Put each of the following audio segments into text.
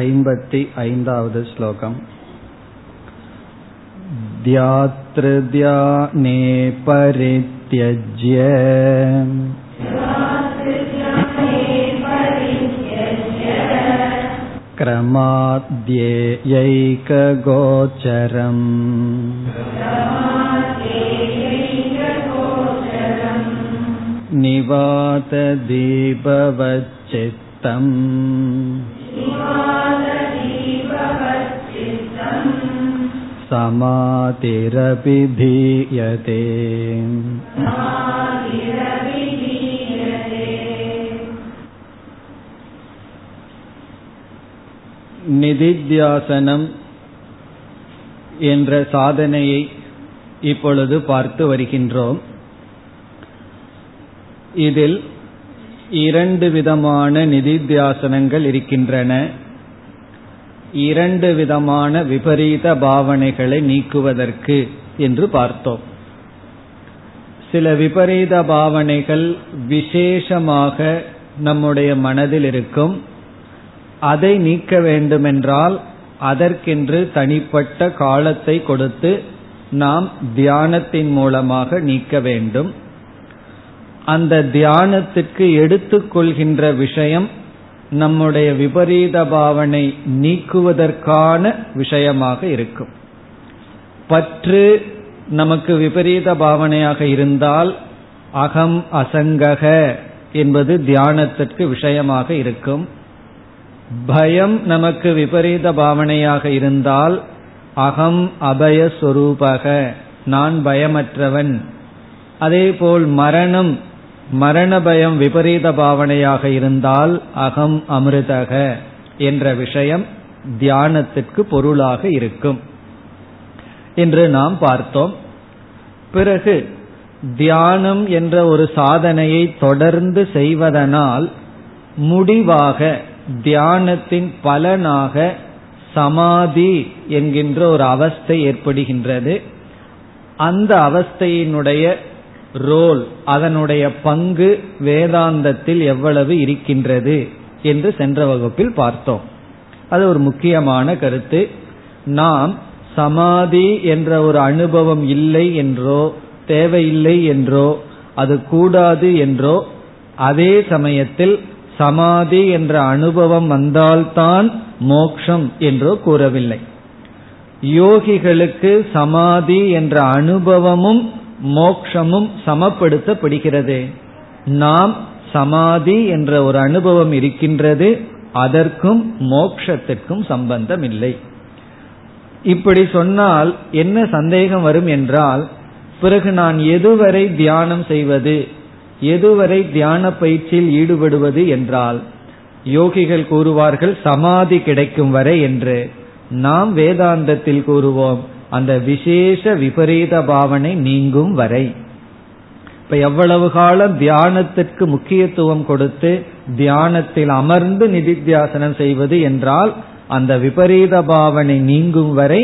ऐम्बति ऐन्दावद् श्लोकम् ध्यातृध्याने परित्यज्य क्रमाद्येयैकगोचरम् निवातदीपवच्चित्तम् समातिरपि धीयते நிதித்தியாசனம் என்ற சாதனையை இப்பொழுது பார்த்து வருகின்றோம் இதில் இரண்டு விதமான நிதித்தியாசனங்கள் இருக்கின்றன. இரண்டு விதமான விபரீத பாவனைகளை நீக்குவதற்கு என்று பார்த்தோம். சில விபரீத பாவனைகள் விசேஷமாக நம்முடைய மனதில் இருக்கும். அதை நீக்க வேண்டுமென்றால் அதற்கென்று தனிப்பட்ட காலத்தை கொடுத்து நாம் தியானத்தின் மூலமாக நீக்க வேண்டும். அந்த தியானத்துக்கு எடுத்துக்கொள்கின்ற விஷயம் நம்முடைய விபரீத பாவனை நீக்குவதற்கான விஷயமாக இருக்கும். பற்று நமக்கு விபரீத பாவனையாக இருந்தால் அகம் அசங்கக என்பது தியானத்திற்கு விஷயமாக இருக்கும். பயம் நமக்கு விபரீத பாவனையாக இருந்தால் அகம் அபயஸ்வரூபக நான் பயமற்றவன். அதேபோல் மரணம் மரண பயம் விபரீத பாவனையாக இருந்தால் அகம் அமிர்தக என்ற விஷயம் தியானத்திற்கு பொருளாக இருக்கும். என்று நாம் பார்த்தோம். பிறகு தியானம் என்ற ஒரு சாதனையை தொடர்ந்து செய்வதனால் முடிவாக தியானத்தின் பலனாக சமாதி என்கின்ற ஒரு அவஸ்தை ஏற்படுகின்றது. அந்த அவஸ்தையினுடைய ரோல் அதனுடைய பங்கு வேதாந்தத்தில் எவ்வளவு இருக்கின்றது என்று சென்ற வகுப்பில் பார்த்தோம். அது ஒரு முக்கியமான கருத்து. நாம் சமாதி என்ற ஒரு அனுபவம் இல்லை என்றோ தேவையில்லை என்றோ அது கூடாது என்றோ அதே சமயத்தில் சமாதி என்ற அனுபவம் வந்தால்தான் மோக்ஷம் என்றோ கூறவில்லை. யோகிகளுக்கு சமாதி என்ற அனுபவமும் மோக்ஷமும் சமப்படுத்தப்படுகிறது. நாம் சமாதி என்ற ஒரு அனுபவம் இருக்கின்றது அதற்கும் மோக்ஷத்திற்கும் சம்பந்தம் இல்லை இப்படி சொன்னால் என்ன சந்தேகம் வரும் என்றால் பிறகு நான் எதுவரை தியானம் செய்வது எதுவரை தியான பயிற்சியில் ஈடுபடுவது என்றால் யோகிகள் கூறுவார்கள் சமாதி கிடைக்கும் வரை என்று. நாம் வேதாந்தத்தில் கூறுவோம் அந்த விசேஷ விபரீத பாவனை நீங்கும் வரை. இப்ப எவ்வளவு காலம் தியானத்திற்கு முக்கியத்துவம் கொடுத்து தியானத்தில் அமர்ந்து நிதித்தியாசனம் செய்வது என்றால் அந்த விபரீத பாவனை நீங்கும் வரை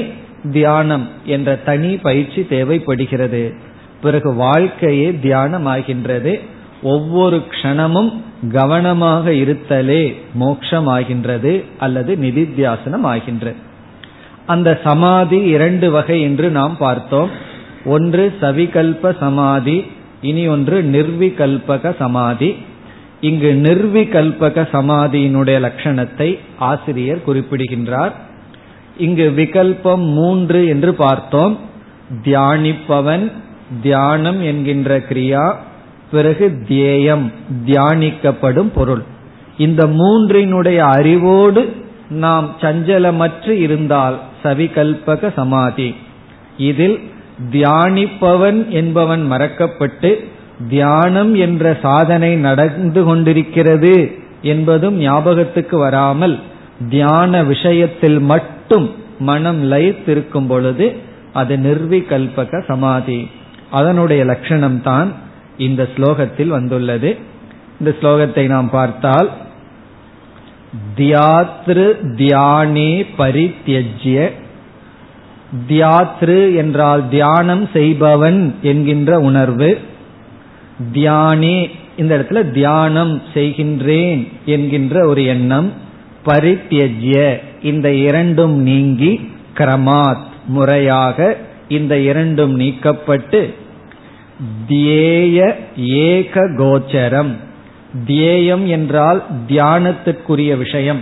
தியானம் என்ற தனி பயிற்சி தேவைப்படுகிறது. பிறகு வாழ்க்கையே தியானம் ஆகின்றது ஒவ்வொரு க்ஷணமும் கவனமாக இருத்தலே மோட்சமாகின்றது அல்லது நிதித்தியாசனம் ஆகின்றது அந்த சமாதி இரண்டு வகை என்று நாம் பார்த்தோம். ஒன்று சவிகல்ப சமாதி இனி ஒன்று நிர்விகல்பக சமாதி. இங்கு நிர்விகல்பக சமாதியினுடைய லட்சணத்தை ஆசிரியர் குறிப்பிடுகின்றார். இங்கு விகல்பம் மூன்று என்று பார்த்தோம். தியானிப்பவன் தியானம் என்கின்ற கிரியா பிறகு தியேயம் தியானிக்கப்படும் பொருள். இந்த மூன்றினுடைய அறிவோடு நாம் சஞ்சலமற்று இருந்தால் சவிகல்பக சமாதி. இதில் தியானிப்பவன் என்பவன் மறக்கப்பட்டு தியானம் என்ற சாதனை நடந்து கொண்டிருக்கிறது என்பதும் ஞாபகத்துக்கு வராமல் தியான விஷயத்தில் மட்டும் மனம் லயித்திருக்கும் பொழுது அது நிர்விகல்பக சமாதி. அதனுடைய லட்சணம் தான் இந்த ஸ்லோகத்தில் வந்துள்ளது. இந்த ஸ்லோகத்தை நாம் பார்த்தால் தியாத்ரு தியானே பரித்தியஜ்ய. தியாத்ரு என்றால் தியானம் செய்பவன் என்கின்ற உணர்வு. தியானே இந்த இடத்துல தியானம் செய்கின்றேன் என்கின்ற ஒரு எண்ணம். பரித்தியஜ்ய இந்த இரண்டும் நீங்கி கிரமாத் முறையாக இந்த இரண்டும் நீக்கப்பட்டு தியேய ஏக கோச்சரம். தியேயம் என்றால் தியானத்திற்குரிய விஷயம்.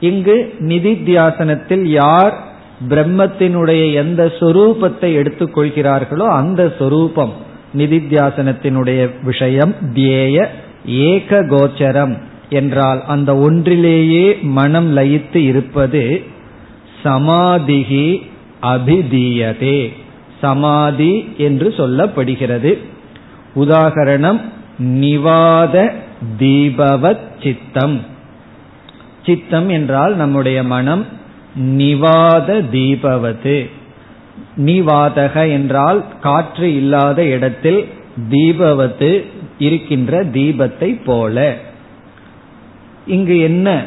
இங்கு நிதித்தியாசனத்தில் யார் பிரம்மத்தினுடைய எந்த சொரூபத்தை எடுத்துக்கொள்கிறார்களோ அந்த சொரூபம் நிதித்தியாசனத்தினுடைய விஷயம் தியேய ஏக கோச்சரம் என்றால் அந்த ஒன்றிலேயே மனம் லயித்து இருப்பது சமாதிகி அபிதீயதே. சமாதி என்று சொல்லப்படுகிறது. உதாகரணம் நிவாத தீபவத் சித்தம். சித்தம் என்றால் நம்முடைய மனம் நிவாத தீபவது நிவாதக என்றால் காற்று இல்லாத இடத்தில் தீபவத்து இருக்கின்ற தீபத்தை போல. இங்கு என்ன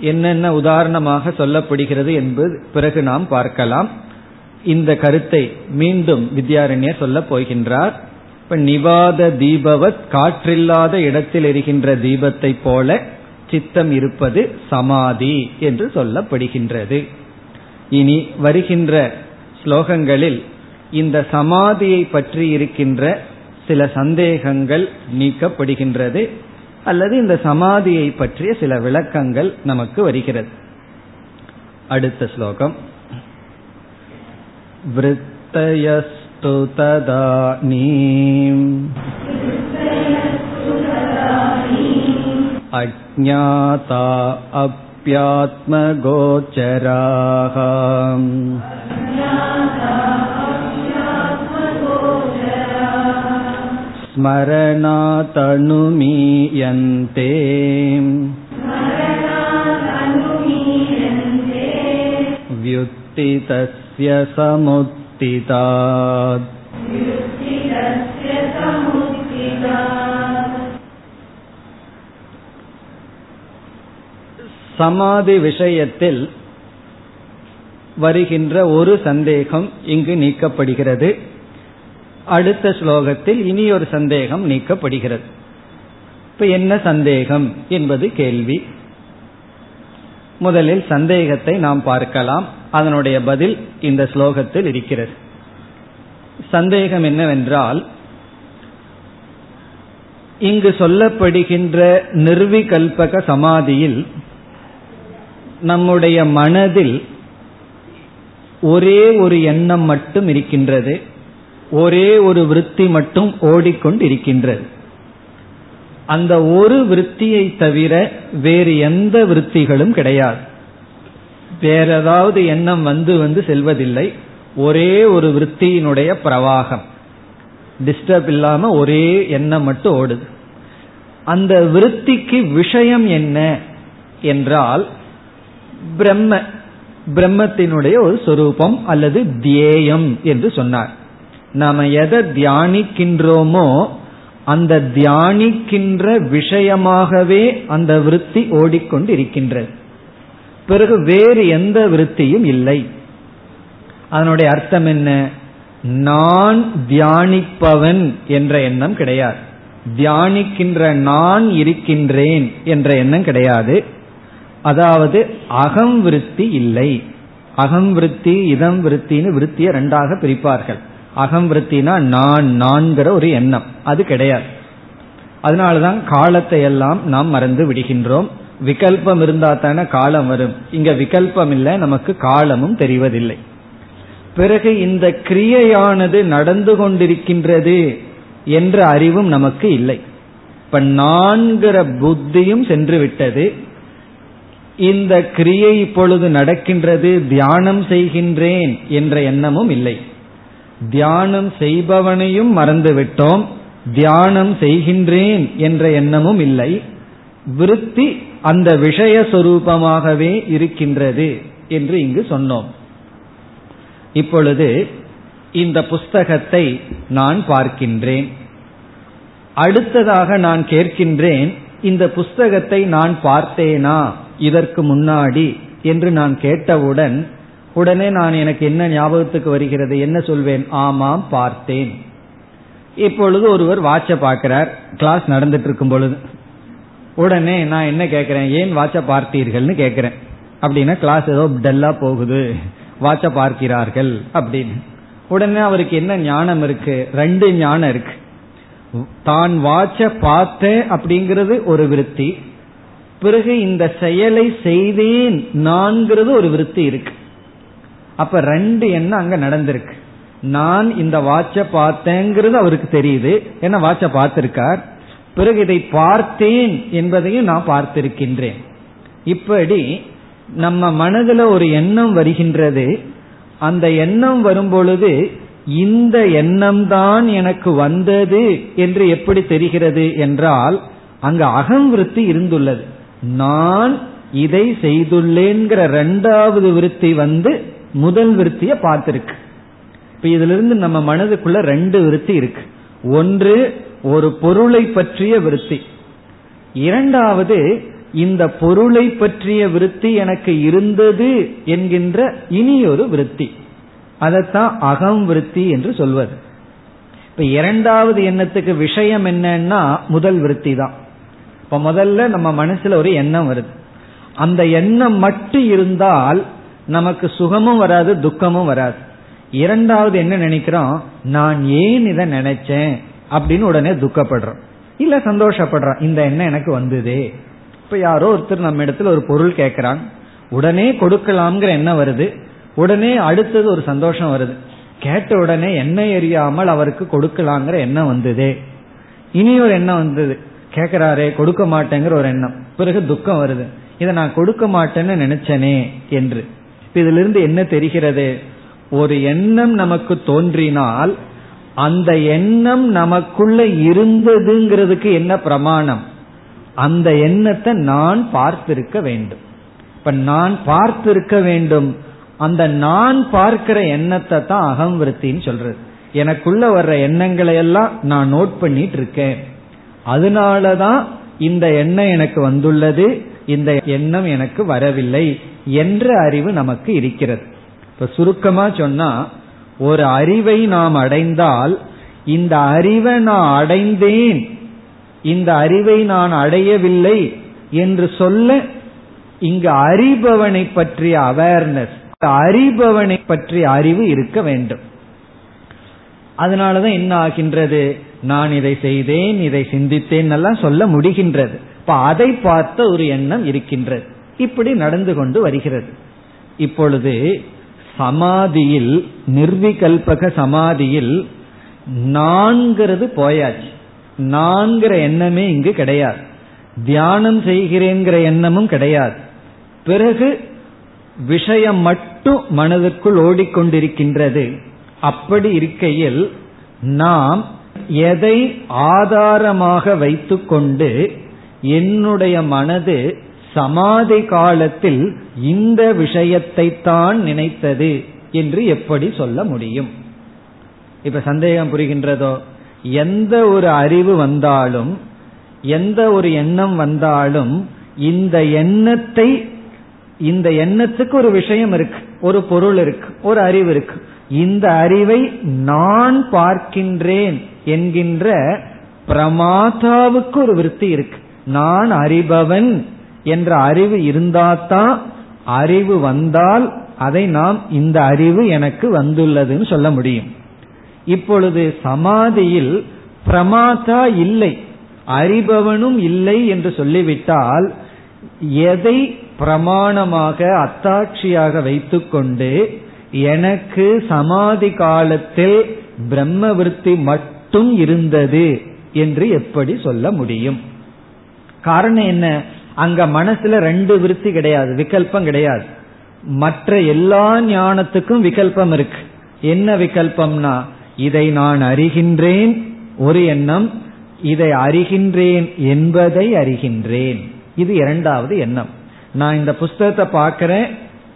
என்னென்ன உதாரணமாக சொல்லப்படுகிறது என்பது பிறகு நாம் பார்க்கலாம். இந்த கருத்தை மீண்டும் வித்யாரண்யர் சொல்ல போகின்றார். இப்ப நிவாத தீபவத் காற்றில்லாத இடத்தில் எரிகின்ற தீபத்தை போல சித்தம் இருப்பது சமாதி என்று சொல்லப்படுகின்றது. இனி வருகின்ற ஸ்லோகங்களில் இந்த சமாதியை பற்றி இருக்கின்ற சில சந்தேகங்கள் நீக்கப்படுகின்றது அல்லது இந்த சமாதியை பற்றிய சில விளக்கங்கள் நமக்கு வருகிறது. அடுத்த ஸ்லோகம். वृत्तयस्तु तदानीम् अज्ञाता अप्यात्मगोचराः स्मरणातनुमीयन्ते व्युत्थितस्य சமாதி விஷயத்தில் வருகின்ற ஒரு சந்தேகம் இங்கு நீக்கப்படுகிறது. அடுத்த ஸ்லோகத்தில் இனி ஒரு சந்தேகம் நீக்கப்படுகிறது. இப்ப என்ன சந்தேகம் என்பது கேள்வி. முதலில் சந்தேகத்தை நாம் பார்க்கலாம். அதனுடைய பதில் இந்த ஸ்லோகத்தில் இருக்கிறது. சந்தேகம் என்னவென்றால் இங்கு சொல்லப்படுகின்ற நிர்விகல்பக சமாதியில் நம்முடைய மனதில் ஒரே ஒரு எண்ணம் மட்டும் இருக்கின்றது. ஒரே ஒரு விருத்தி மட்டும் ஓடிக்கொண்டிருக்கின்றது. அந்த ஒரு விருத்தியை தவிர வேறு எந்த விருத்திகளும் கிடையாது. வேற ஏதாவது எண்ணம் வந்து வந்து செல்வதில்லை. ஒரே ஒரு விருத்தியினுடைய பிரவாகம். டிஸ்டர்ப் இல்லாம ஒரே எண்ணம் மட்டும் ஓடுது. அந்த விருத்திக்கு விஷயம் என்ன என்றால் பிரம்ம பிரம்மத்தினுடைய ஒரு சொரூபம் அல்லது தியேயம் என்று சொன்னார். நாம எதை தியானிக்கின்றோமோ அந்த தியானிக்கின்ற விஷயமாகவே அந்த விருத்தி ஓடிக்கொண்டு இருக்கின்றது பிறகு வேறு எந்த விருத்தியும் இல்லை. அதனுடைய அர்த்தம் என்ன? நான் தியானிப்பவன் என்ற எண்ணம் கிடையாது. தியானிக்கின்ற நான் இருக்கின்றேன் என்ற எண்ணம் கிடையாது. அதாவது அகம் விருத்தி இல்லை. அகம் விருத்தி இதம் விருத்தின்னு விருத்தியை ரெண்டாக பிரிப்பார்கள். அகம் விருத்தினா நான் நான்கிற ஒரு எண்ணம். அது கிடையாது. அதனாலதான் காலத்தை எல்லாம் நாம் மறந்து விடுகின்றோம். விகல்பம் இருந்தா தானே காலம் வரும். இங்க விகல்பம் இல்லை நமக்கு காலமும் தெரிவதில்லை. பிறகு இந்த கிரியையானது நடந்து கொண்டிருக்கின்றது என்ற அறிவும் நமக்கு இல்லை. இப்ப நான்கிற புத்தியும் சென்று விட்டது. இந்த கிரியை இப்பொழுது நடக்கின்றது தியானம் செய்கின்றேன் என்ற எண்ணமும் இல்லை. தியானம் செய்பவனையும் மறந்துவிட்டோம். தியானம் செய்கின்றேன் என்ற எண்ணமும் இல்லை. விருத்தி அந்த விஷய சொரூபமாகவே இருக்கின்றது என்று இங்கு சொன்னோம். இப்பொழுது இந்த புஸ்தகத்தை நான் பார்க்கின்றேன். அடுத்ததாக நான் கேட்கின்றேன் இந்த புஸ்தகத்தை நான் பார்த்தேனா இதற்கு முன்னாடி என்று நான் கேட்டவுடன் உடனே நான் எனக்கு என்ன ஞாபகத்துக்கு வருகிறது என்ன சொல்வேன்? ஆமாம் பார்த்தேன். இப்பொழுது ஒருவர் வாட்ச பார்க்கிறார் கிளாஸ் நடந்துட்டு இருக்கும் பொழுது. உடனே நான் என்ன கேட்கிறேன் ஏன் வாட்ச பார்த்தீர்கள்னு கேட்கிறேன் அப்படின்னா கிளாஸ் ஏதோ டல்லா போகுது. வாட்ச பார்க்கிறார்கள் அப்படின்னு. உடனே அவருக்கு என்ன ஞானம் இருக்கு? ரெண்டு ஞானம் இருக்கு. தான் வாட்ச பார்த்தேன் அப்படிங்கிறது ஒரு விருத்தி. பிறகு இந்த செயலை செய்தேன் நான்கிறது ஒரு விருத்தி இருக்கு. அப்ப ரெண்டு என்ன அங்க நடந்திருக்கு? நான் இந்த வாட்ச பார்த்தேங்கிறது அவருக்கு தெரியுது. ஏன்னா வாட்ச பார்த்திருக்கார்? பிறகு இதை பார்த்தேன் என்பதையும் நான் பார்த்திருக்கின்றேன். இப்படி நம்ம மனதில் ஒரு எண்ணம் வருகின்றது. அந்த எண்ணம் வரும்பொழுது இந்த எண்ணம் தான் எனக்கு வந்தது என்று எப்படி தெரிகிறது என்றால் அங்கு அகம் விருத்தி இருந்துள்ளது. நான் இதை செய்துள்ளேங்கிற ரெண்டாவது விருத்தி வந்து முதல் விருத்திய பார்த்திருக்கு. இப்ப இதுலருந்து நம்ம மனதுக்குள்ள ரெண்டு விருத்தி இருக்கு. ஒன்று ஒரு பொருளை பற்றிய விருத்தி. இரண்டாவது இந்த பொருளை பற்றிய விருத்தி எனக்கு இருந்தது என்கின்ற இனியொரு விருத்தி. அதைத்தான் அகம் விருத்தி என்று சொல்வது. இப்ப இரண்டாவது எண்ணத்துக்கு விஷயம் என்னன்னா முதல் விருத்தி தான். இப்ப முதல்ல நம்ம மனசுல ஒரு எண்ணம் வருது. அந்த எண்ணம் மட்டும் இருந்தால் நமக்கு சுகமும் வராது துக்கமும் வராது. இரண்டாவது என்ன நினைக்கிறோம்? நான் ஏன் இதை நினைச்சேன்? அப்படின்னு உடனே துக்கப்படுறோம். இல்ல சந்தோஷப்படுறோம். இந்த எண்ணம் எனக்கு வந்ததே. இப்ப யாரோ ஒருத்தர் நம்ம இடத்துல ஒரு பொருள் கேட்கிறான் உடனே கொடுக்கலாம்ங்கிற எண்ணம் வருது. உடனே அடுத்தது ஒரு சந்தோஷம் வருது. கேட்ட உடனே எண்ணெய் எரியாமல் அவருக்கு கொடுக்கலாங்கிற எண்ணம் வந்ததே. இனி ஒரு எண்ணம் வந்தது. கேட்கிறாரே கொடுக்க மாட்டேங்கிற ஒரு எண்ணம். பிறகு துக்கம் வருது. இதை நான் கொடுக்க மாட்டேன்னு நினைச்சனே என்று. இதிலிருந்து என்ன தெரிகிறது? ஒரு எண்ணம் நமக்கு தோன்றினால் அந்த எண்ணம் நமக்குள்ள இருந்ததுங்கிறதுக்கு என்ன பிரமாணம்? அந்த எண்ணத்தை நான் பார்த்திருக்க வேண்டும். இப்ப நான் பார்த்திருக்க வேண்டும். அந்த நான் பார்க்கிற எண்ணத்தை தான் அகம் விருத்தின்னு சொல்றது. எனக்குள்ள வர்ற எண்ணங்களை எல்லாம் நான் நோட் பண்ணிட்டு இருக்கேன் அதனாலதான் இந்த எண்ணம் எனக்கு வந்துள்ளது. இந்த எண்ணம் எனக்கு வரவில்லை என்ற அறிவு நமக்கு இருக்கிறது. இப்ப சுருக்கமா சொன்னா ஒரு அறிவை நாம் அடைந்தால் இந்த அறிவை நான் அடைந்தேன் இந்த அறிவை நான் அடையவில்லை என்று சொல்ல இங்கு அறிபவனை பற்றிய அவேர்னஸ் அறிபவனை பற்றிய அறிவு இருக்க வேண்டும். அதனாலதான் என்ன ஆகின்றது? நான் இதை செய்தேன் இதை சிந்தித்தேன் எல்லாம் சொல்ல முடிகின்றது. இப்ப அதை பார்த்த ஒரு எண்ணம் இருக்கின்றது. இப்படி நடந்து கொண்டு வருகிறது. இப்பொழுது சமாதியில் நிர்விகல்பக சமாதியில் நான்கிறது போயாச்சு. நான்கிற எண்ணமே இங்கு கிடையாது. தியானம் செய்கிறேங்கிற எண்ணமும் கிடையாது. பிறகு விஷயம் மட்டும் மனதுக்குள் ஓடிக்கொண்டிருக்கின்றது. அப்படி இருக்கையில் நாம் எதை ஆதாரமாக வைத்துக்கொண்டு என்னுடைய மனது சமாதி காலத்தில் இந்த விஷயத்தை தான் நினைத்தது என்று எப்படி சொல்ல முடியும்? இப்ப சந்தேகம் புரிகின்றதோ? எந்த ஒரு அறிவு வந்தாலும் எந்த ஒரு எண்ணம் வந்தாலும் இந்த எண்ணத்தை இந்த எண்ணத்துக்கு ஒரு விஷயம் இருக்கு ஒரு பொருள் இருக்கு ஒரு அறிவு இருக்கு. இந்த அறிவை நான் பார்க்கின்றேன் என்கின்ற பிரமாதாவுக்கு ஒரு விருத்தி இருக்கு. நான் அறிபவன் என்ற அறிவு இருந்தாதான் அறிவு வந்தால் அதை நாம் இந்த அறிவு எனக்கு வந்துள்ளதுன்னு சொல்ல முடியும். இப்பொழுது சமாதியில் பிரமாதா இல்லை அறிபவனும் இல்லை என்று சொல்லிவிட்டால் எதை பிரமாணமாக அத்தாட்சியாக வைத்துக்கொண்டு எனக்கு சமாதி காலத்தில் பிரம்ம விருத்தி மட்டும் இருந்தது என்று எப்படி சொல்ல முடியும்? காரணம் என்ன? அங்க மனசுல ரெண்டு விருத்தி கிடையாது விகல்பம் கிடையாது. மற்ற எல்லா ஞானத்துக்கும் விகல்பம் இருக்கு. என்ன விகல்பம்னா இதை நான் அறிகின்றேன் ஒரு எண்ணம் இதை அறிகின்றேன் என்பதை அறிகின்றேன். இது இரண்டாவது எண்ணம். நான் இந்த புஸ்தகத்தை பார்க்கிறேன்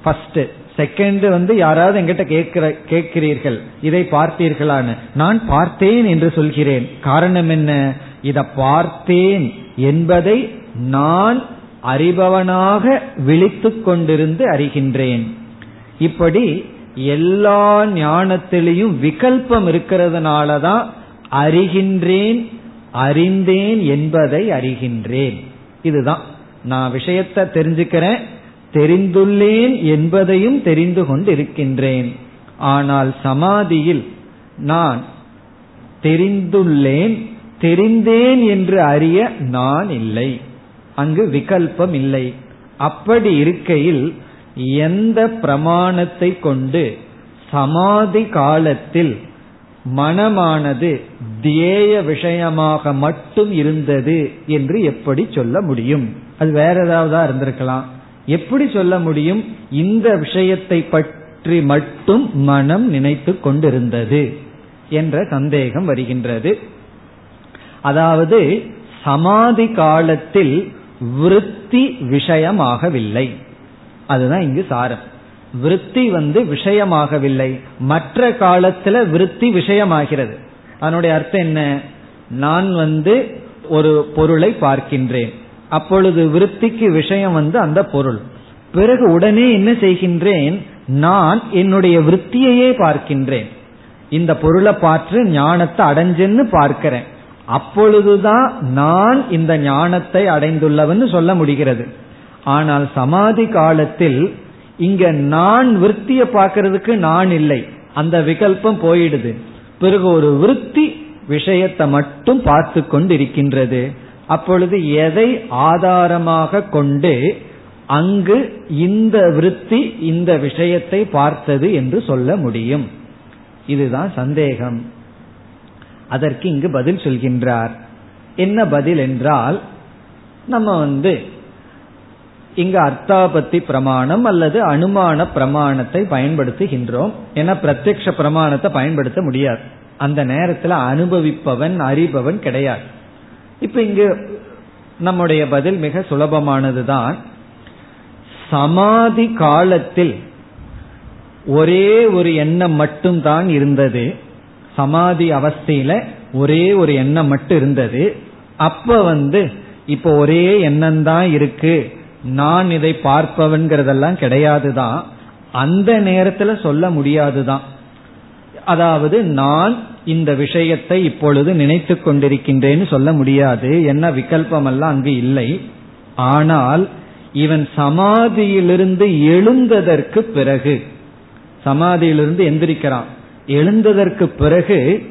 ஃபர்ஸ்ட் செகண்ட் வந்து யாராவது எங்கிட்ட கேட்கிற கேட்கிறீர்கள் இதை பார்த்தீர்களான்னு. நான் பார்த்தேன் என்று சொல்கிறேன். காரணம் என்ன? இதை பார்த்தேன் என்பதை நான் அறிபவனாக விழித்துக் கொண்டிருந்து அறிகின்றேன். இப்படி எல்லா ஞானத்திலையும் விகல்பம் இருக்கிறதுனாலதான் அறிகின்றேன் அறிந்தேன் என்பதை அறிகின்றேன். இதுதான். நான் விஷயத்தை தெரிஞ்சுக்கிறேன் தெரிந்துள்ளேன் என்பதையும் தெரிந்து கொண்டு இருக்கின்றேன் ஆனால் சமாதியில் நான் தெரிந்துள்ளேன் தெரிந்தேன் என்று அறிய நான் இல்லை. அங்கு விகல்பம் இல்லை அப்படி இருக்கையில் எந்த பிரமாணத்தை கொண்டு சமாதி காலத்தில் மனமானது தியேய விஷயமாக மட்டும் இருந்தது என்று எப்படி சொல்ல முடியும்? அது வேற ஏதாவது இருந்திருக்கலாம். எப்படி சொல்ல முடியும்? இந்த விஷயத்தை பற்றி மட்டும் மனம் நினைத்து கொண்டிருந்தது என்ற சந்தேகம் வருகின்றது. அதாவது சமாதி காலத்தில் விருத்தி விஷயமாகவில்லை. அதுதான் இங்கு சாரம். விருத்தி வந்து விஷயமாகவில்லை. மற்ற காலத்துல விருத்தி விஷயமாகிறது. அதனுடைய அர்த்தம் என்ன? நான் வந்து ஒரு பொருளை பார்க்கின்றேன். அப்பொழுது விருத்திக்கு விஷயம் வந்து அந்த பொருள். பிறகு உடனே என்ன செய்கின்றேன்? நான் என்னுடைய விருத்தியையே பார்க்கின்றேன். இந்த பொருளை பார்த்து ஞானத்தை அடைஞ்சேன்னு பார்க்கிறேன். அப்பொழுதுதான் நான் இந்த ஞானத்தை அடைந்துள்ளவன் சொல்ல முடிகிறது. ஆனால் சமாதி காலத்தில் இங்க நான் விற்த்திய பார்க்கறதுக்கு நான் இல்லை. அந்த விகல்பம் போயிடுது. பிறகு ஒரு விற்பி விஷயத்தை மட்டும் பார்த்து கொண்டு இருக்கின்றது அப்பொழுது எதை ஆதாரமாக கொண்டு அங்கு இந்த விற்பி இந்த விஷயத்தை பார்த்தது என்று சொல்ல முடியும். இதுதான் சந்தேகம். அதற்கு இங்கு பதில் சொல்கின்றார். என்ன பதில் என்றால் நம்ம வந்து இங்கு அர்த்தாபத்தி பிரமாணம் அல்லது அனுமான பிரமாணத்தை பயன்படுத்துகின்றோம். என பிரத்யக்ஷ பிரமாணத்தை பயன்படுத்த முடியாது. அந்த நேரத்தில் அனுபவிப்பவன் அறிபவன் கிடையாது. இப்ப இங்கு நம்முடைய பதில் மிக சுலபமானதுதான். சமாதி காலத்தில் ஒரே ஒரு எண்ணம் மட்டும்தான் இருந்தது. சமாதி அவஸ்தையில ஒரே ஒரு எண்ணம் மட்டும் இருந்தது. அப்ப வந்து இப்ப ஒரே எண்ணம் தான் இருக்கு. நான் இதை பார்ப்பவன்கிறதெல்லாம் கிடையாதுதான். அந்த நேரத்துல சொல்ல முடியாதுதான். அதாவது நான் இந்த விஷயத்தை இப்பொழுது நினைத்து கொண்டிருக்கின்றேன்னு சொல்ல முடியாது. என்ன விகல்பம் எல்லாம் அங்கு இல்லை. ஆனால் இவன் சமாதியிலிருந்து எழுந்ததற்கு பிறகு சமாதியிலிருந்து எந்திரிக்கிறான். எழுந்ததற்கு பிறகு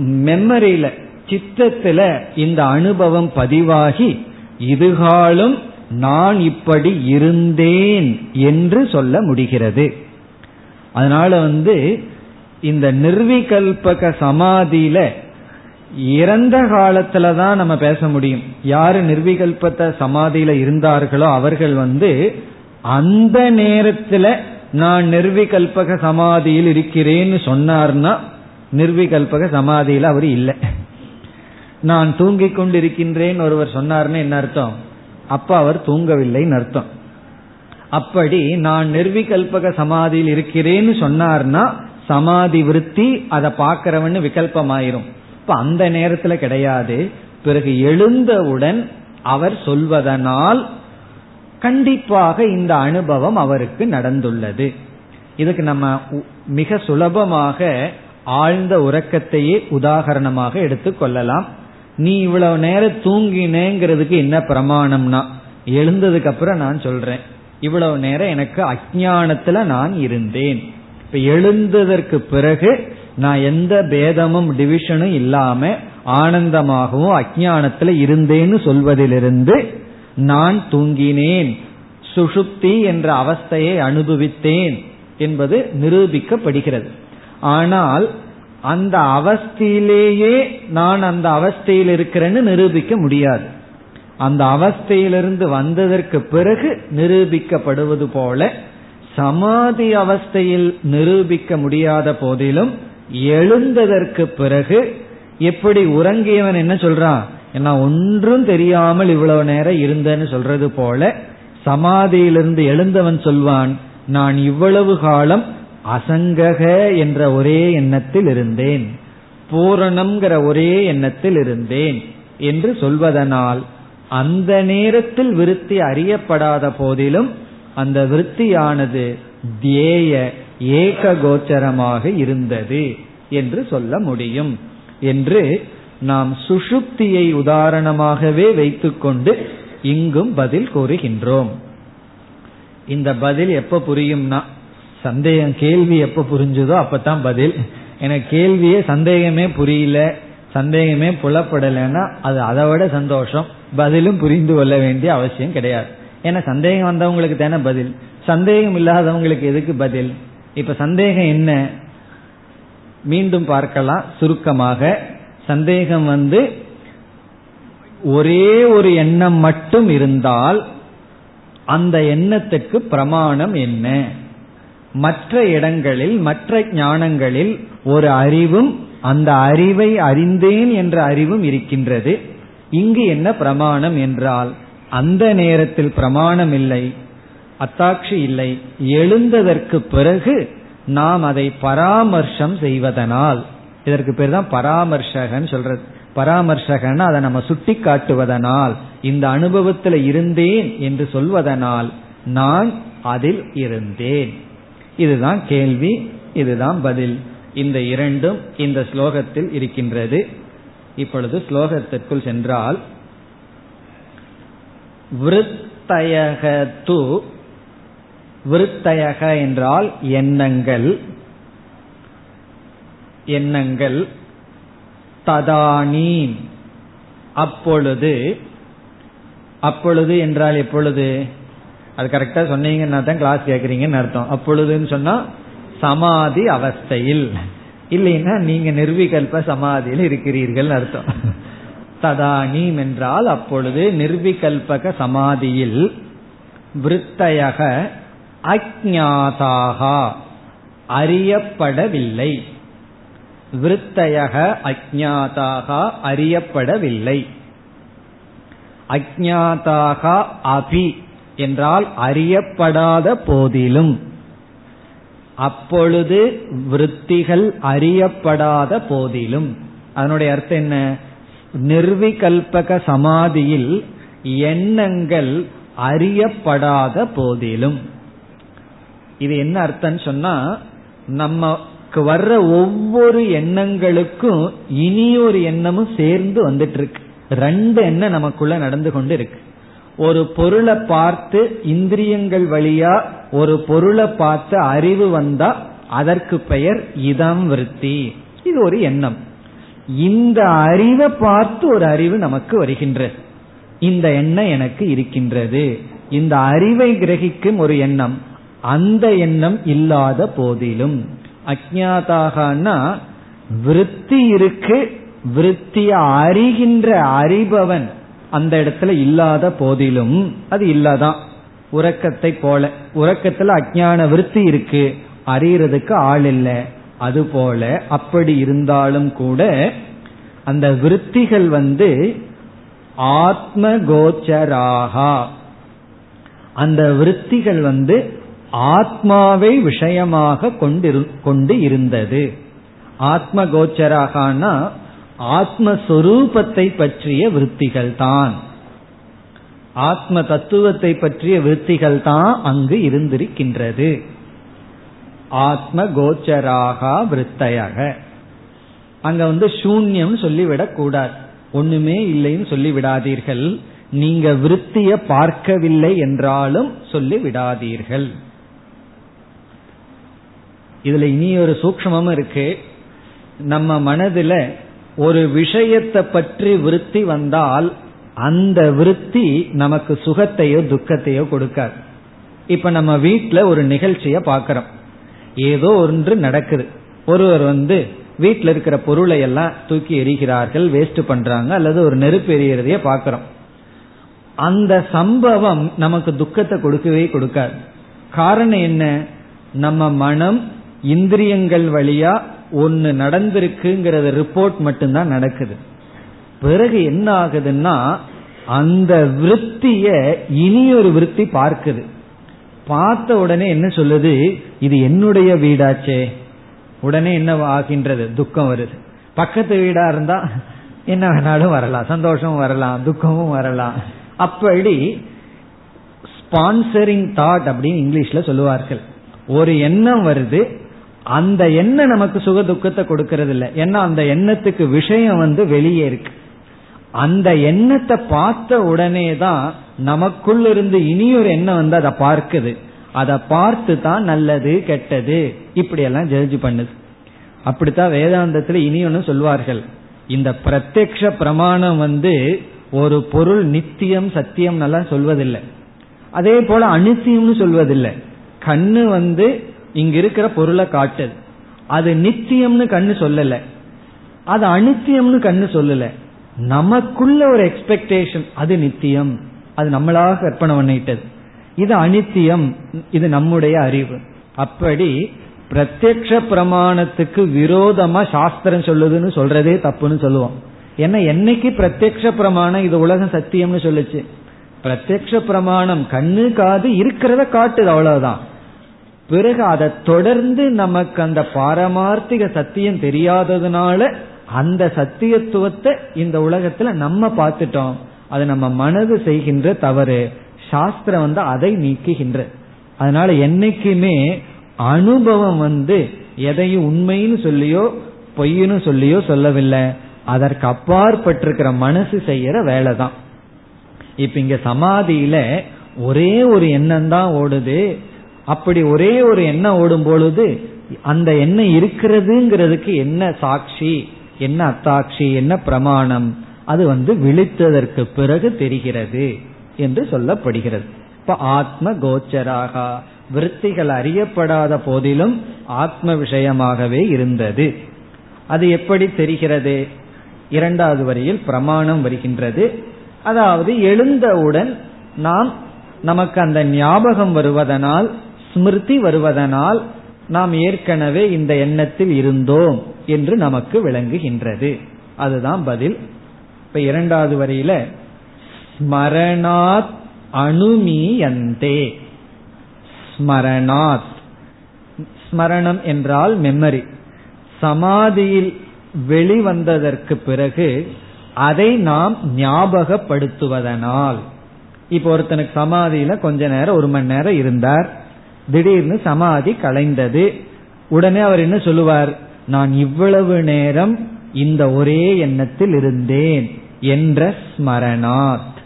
மெமரியில சித்தத்துல இந்த அனுபவம் பதிவாகி இதுகாலும் நான் இப்படி இருந்தேன் என்று சொல்ல முடிகிறது. அதனால வந்து இந்த நிர்விகல்பக சமாதியில இறந்த காலத்துல தான் நம்ம பேச முடியும். யாரு நிர்விகல்பத்த சமாதியில இருந்தார்களோ அவர்கள் வந்து அந்த நேரத்துல நான் நிர்விகல்பக சமாதியில் இருக்கிறேன்னு சொன்னார்னா நிர்விகல்பக சமாதியில் அவர் இல்லை. நான் தூங்கிக் கொண்டிருக்கின்றேன் ஒருவர் சொன்னார்னு என்ன அர்த்தம்? அப்ப அவர் தூங்கவில்லைன்னு அர்த்தம். அப்படி நான் நிர்விகல்பக சமாதியில் இருக்கிறேன்னு சொன்னார்னா சமாதி விருத்தி அதை பார்க்கிறவன்னு விகல்பமாயிரும். இப்ப அந்த நேரத்துல கிடையாது. பிறகு எழுந்தவுடன் அவர் சொல்வதனால் கண்டிப்பாக இந்த அனுபவம் அவருக்கு நடந்துள்ளது. இதுக்கு நம்ம மிக சுலபமாக ஆழ்ந்த உறக்கத்தையே உதாகரணமாக எடுத்துக்கொள்ளலாம் நீ இவ்வளவு நேரம் தூங்கினேங்கிறதுக்கு என்ன பிரமாணம்னா? எழுந்ததுக்கு அப்புறம் நான் சொல்றேன். இவ்வளவு நேரம் எனக்கு அஜானத்துல நான் இருந்தேன். இப்ப எழுந்ததற்கு பிறகு நான் எந்த பேதமும் டிவிஷனும் இல்லாம ஆனந்தமாகவும் அஜானத்துல இருந்தேன்னு சொல்வதிலிருந்து நான் தூங்கினேன் சுஷுப்தி என்ற அவஸ்தையை அனுபவித்தேன் என்பது நிரூபிக்கப்படுகிறது. ஆனால் அந்த அவஸ்தையிலேயே நான் அந்த அவஸ்தையில் இருக்கிறேன்னு நிரூபிக்க முடியாது. அந்த அவஸ்தையிலிருந்து வந்ததற்கு பிறகு நிரூபிக்கப்படுவது போல சமாதி அவஸ்தையில் நிரூபிக்க முடியாத போதிலும் எழுந்ததற்கு பிறகு எப்படி உறங்கியவன் என்ன சொல்றான்? நான் ஒன்றும் தெரியாமல் இவ்வளவு நேரம் இருந்தேன்னு சொல்றது போல சமாதியிலிருந்து எழுந்தவன் சொல்வான் நான் இவ்வளவு காலம் அசங்கக என்ற ஒரே எண்ணத்தில் இருந்தேன் பூரணம்ங்கிற ஒரே எண்ணத்தில் இருந்தேன் என்று சொல்வதனால் அந்த நேரத்தில் விருத்தி அறியப்படாத போதிலும் அந்த விருத்தியானது தியேய ஏக கோச்சரமாக இருந்தது என்று சொல்ல முடியும் என்று நாம் சுஷுப்தியை உதாரணமாகவே வைத்துக்கொண்டு இங்கும் பதில் கூறுகின்றோம். இந்த பதில் எப்ப புரியும்னா சந்தேகம் கேள்வி எப்ப புரிஞ்சுதோ அப்பதான் பதில். எனக்கு கேள்வியே சந்தேகமே புரியல சந்தேகமே புலப்படலைன்னா அது அதை விட சந்தோஷம். பதிலும் புரிந்து கொள்ள வேண்டிய அவசியம் கிடையாது. ஏன்னா சந்தேகம் வந்தவங்களுக்கு தானே பதில். சந்தேகம் இல்லாதவங்களுக்கு எதுக்கு பதில்? இப்ப சந்தேகம் என்ன? மீண்டும் பார்க்கலாம். சுருக்கமாக சந்தேகம் வந்து ஒரே ஒரு எண்ணம் மட்டும் இருந்தால் அந்த எண்ணத்துக்கு பிரமாணம் என்ன? மற்ற இடங்களில் மற்ற ஞானங்களில் ஒரு அறிவும் அந்த அறிவை அறிந்தேன் என்ற அறிவும் இருக்கின்றது. இங்கு என்ன பிரமாணம் என்றால் அந்த நேரத்தில் பிரமாணம் இல்லை அத்தாட்சி இல்லை எழுந்ததற்கு பிறகு நாம் அதை பராமர்சம் செய்வதனால். இதற்கு பேர் தான் பராமர்ஷகன்னு சொல்றது. பராமர்சகன் அதை நம்ம சுட்டி காட்டுவதனால் இந்த அனுபவத்தில் இருந்தேன் என்று சொல்வதனால் நான் அதில் இருந்தேன். இதுதான் கேள்வி இதுதான் பதில். இந்த இரண்டும் இந்த ஸ்லோகத்தில் இருக்கின்றது. இப்பொழுது ஸ்லோகத்திற்குள் சென்றால் விருத்தயக து விருத்தயக என்றால் எண்ணங்கள். எண்ணங்கள் ததானீன் அப்பொழுது அப்பொழுது என்றால் எப்பொழுது? அது கரெக்டா சொன்னீங்கன்னா தான் கிளாஸ் கேட்குறீங்கன்னு அர்த்தம். அப்பொழுதுன்னு சொன்னா சமாதி அவஸ்தையில். இல்லைன்னா நீங்க நிர்விகல்ப சமாதியில் இருக்கிறீர்கள் அர்த்தம். ததானீம் என்றால் அப்பொழுது நிர்விகல்பக சமாதியில் விருத்தையக அஜாதாக அறியப்படவில்லை. விருத்தயக அஜாதாக அறியப்படவில்லை. அஜாதாக அபி என்றால் அறியப்படாத போதிலும். அப்பொழுது விருத்திகள் அறியப்படாத போதிலும். அதனுடைய அர்த்தம் என்ன? நிர்விகல்பக சமாதியில் எண்ணங்கள் அறியப்படாத போதிலும். இது என்ன அர்த்தம் சொன்னா நம்ம வர்ற ஒவ்வொரு எண்ணங்களுக்கும் இனி ஒரு எண்ணமும் சேர்ந்து வந்துட்டு இருக்கு ரெண்டு எண்ணம் நமக்குள்ள நடந்து கொண்டு இருக்கு ஒரு பொருளை பார்த்து இந்திரியங்கள் வழியா ஒரு பொருளை பார்த்து அறிவு வந்தா அதற்கு பெயர் இதம் விருத்தி. இது ஒரு எண்ணம். இந்த அறிவை பார்த்து ஒரு அறிவு நமக்கு வருகின்றது இந்த எண்ணம் எனக்கு இருக்கின்றது. இந்த அறிவை கிரகிக்கும் ஒரு எண்ணம் அந்த எண்ணம் இல்லாத போதிலும். அஜாதாகனா விருத்தி இருக்கு விருத்திய அறிகின்ற அறிபவன் அந்த இடத்துல இல்லாத போதிலும் அது இல்லாதான். உறக்கத்தை போல உறக்கத்துல அஜான விருத்தி இருக்கு அறியறதுக்கு ஆள் இல்லை அது போல அப்படி இருந்தாலும் கூட அந்த விருத்திகள் வந்து ஆத்ம கோச்சராகா அந்த விருத்திகள் வந்து ஆத்மாவை விஷயமாக கொண்டு இருந்தது. ஆத்ம கோச்சராகனா ஆத்மஸ்வரூபத்தை பற்றிய விருத்திகள் தான். ஆத்ம தத்துவத்தை பற்றிய விருத்திகள் தான் அங்கு இருந்திருக்கின்றது. ஆத்ம கோச்சராக விற்த்தையாக. அங்க வந்து சூன்யம் சொல்லிவிடக் கூடாது. ஒண்ணுமே இல்லைன்னு சொல்லி விடாதீர்கள் நீங்க விருத்திய பார்க்கவில்லை என்றாலும் சொல்லி விடாதீர்கள் இதுல இனி ஒரு சூக்மமும் இருக்கு. நம்ம மனதுல ஒரு விஷயத்தை பற்றி விருத்தி வந்தால் அந்த விருத்தி நமக்கு சுகத்தையோ துக்கத்தையோ கொடுக்காது. இப்ப நம்ம வீட்டில் ஒரு நிகழ்ச்சியை பாக்கிறோம் ஏதோ ஒன்று நடக்குது. ஒருவர் வந்து வீட்டில் இருக்கிற பொருளை எல்லாம் தூக்கி எரிகிறார்கள் வேஸ்ட் பண்றாங்க அல்லது ஒரு நெருப்பு எரியறதைய பாக்கிறோம் அந்த சம்பவம் நமக்கு துக்கத்தை கொடுக்கவே கொடுக்காது. காரணம் என்ன? நம்ம மனம் இந்திரியங்கள் வழியா ஒன்னு நடந்திருக்குங்கிறத ரிப்போர்ட் மட்டும்தான் நடக்குது. பிறகு என்ன ஆகுதுன்னா அந்த விற்த்திய இனி ஒரு விற்பி பார்க்குது. பார்த்த உடனே என்ன சொல்லுது? இது என்னுடைய வீடாச்சே. உடனே என்ன ஆகின்றது? துக்கம் வருது. பக்கத்து வீடா இருந்தா என்ன வேணாலும் வரலாம். சந்தோஷமும் வரலாம். துக்கமும் வரலாம். அப்படி ஸ்பான்சரிங் தாட் அப்படின்னு இங்கிலீஷ்ல சொல்லுவார்கள். ஒரு எண்ணம் வருது. அந்த எண்ணம் நமக்கு சுக துக்கத்தை கொடுக்கறது இல்லை ஏன்னா அந்த எண்ணத்துக்கு விஷயம் வந்து வெளியே இருக்கு. அந்த எண்ணத்தை பார்த்த உடனே தான் நமக்குள்ள இருந்து இனியொரு எண்ணம் வந்து அதை பார்க்குது. அதை பார்த்து தான் நல்லது கெட்டது இப்படி எல்லாம் ஜட்ஜ் பண்ணுது. அப்படித்தான் வேதாந்தத்துல இனி ஒன்று சொல்வார்கள். இந்த பிரத்யக்ஷ பிரமாணம் வந்து ஒரு பொருள் நித்தியம் சத்தியம் நல்லா சொல்வதில்லை. அதே போல அனித்தியம்னு சொல்வதில்லை. கண்ணு வந்து இங்க இருக்கிற பொருளை காட்டுது. அது நித்தியம்னு கண்ணு சொல்லல. அது அனித்தியம்னு கண்ணு சொல்லல. நமக்குள்ள ஒரு எக்ஸ்பெக்டேஷன் அது நித்தியம். அது நம்மளாக கற்பனை பண்ணிட்டது. இது அனித்தியம் இது நம்முடைய அறிவு. அப்படி பிரத்யக்ஷ பிரமாணத்துக்கு விரோதமா சாஸ்திரம் சொல்லுதுன்னு சொல்றதே தப்புன்னு சொல்லுவோம். ஏன்னா என்னைக்கு பிரத்யக்ஷ பிரமாணம் இது உலகம் சத்தியம்னு சொல்லுச்சு? பிரத்யக்ஷ பிரமாணம் கண்ணு காது இருக்கிறத காட்டுது அவ்வளவுதான். பிறகு அதை தொடர்ந்து நமக்கு அந்த பாரமார்த்திக சத்தியம் தெரியாததுனால அந்த சத்தியத்துவத்தை இந்த உலகத்துல நம்ம பார்த்துட்டோம். அது நம்ம மனது செய்கின்ற தவறு. சாஸ்திரம் வந்து அதை நீக்குகின்ற. அதனால என்னைக்குமே அனுபவம் வந்து எதையும் உண்மைன்னு சொல்லியோ பொய்னு சொல்லியோ சொல்லவில்லை. அதற்கு அப்பாற்பட்டிருக்கிற மனசு செய்யற வேலை தான் இப்ப இங்க சமாதியில ஒரே ஒரு எண்ணம் தான் ஓடுது. அப்படி ஒரே ஒரு எண்ணம் ஓடும் பொழுது அந்த எண்ணம் இருக்கிறதுங்கிறதுக்கு என்ன சாட்சி என்ன அத்தாட்சி என்ன பிரமாணம்? அது வந்து விழித்ததற்கு பிறகு தெரிகிறது என்று சொல்லப்படுகிறது. இப்ப ஆத்ம கோச்சராக விற்த்திகள் அறியப்படாத போதிலும் ஆத்ம விஷயமாகவே இருந்தது. அது எப்படி தெரிகிறது? இரண்டாவது வரியில் பிரமாணம் வருகின்றது. அதாவது எழுந்தவுடன் நாம் நமக்கு அந்த ஞாபகம் வருவதனால் ஸ்மிருதி வருவதனால் நாம் ஏற்கனவே இந்த எண்ணத்தில் இருந்தோம் என்று நமக்கு விளங்குகின்றது. அதுதான் பதில். இப்ப இரண்டாவது வரியில ஸ்மரணாத் அணுமீயந்தே. ஸ்மரணாத். ஸ்மரணம் என்றால் மெமரி சமாதியில் வெளிவந்ததற்கு பிறகு அதை நாம் ஞாபகப்படுத்துவதனால். இப்போ ஒருத்தனுக்கு சமாதியில கொஞ்ச நேரம் ஒரு மணி நேரம் இருந்தார். திடீர்னு சமாதி கலைந்தது. உடனே அவர் என்ன சொல்லுவார்? நான் இவ்வளவு நேரம் இந்த ஒரே எண்ணத்தில் இருந்தேன் என்ற ஸ்மரணாத்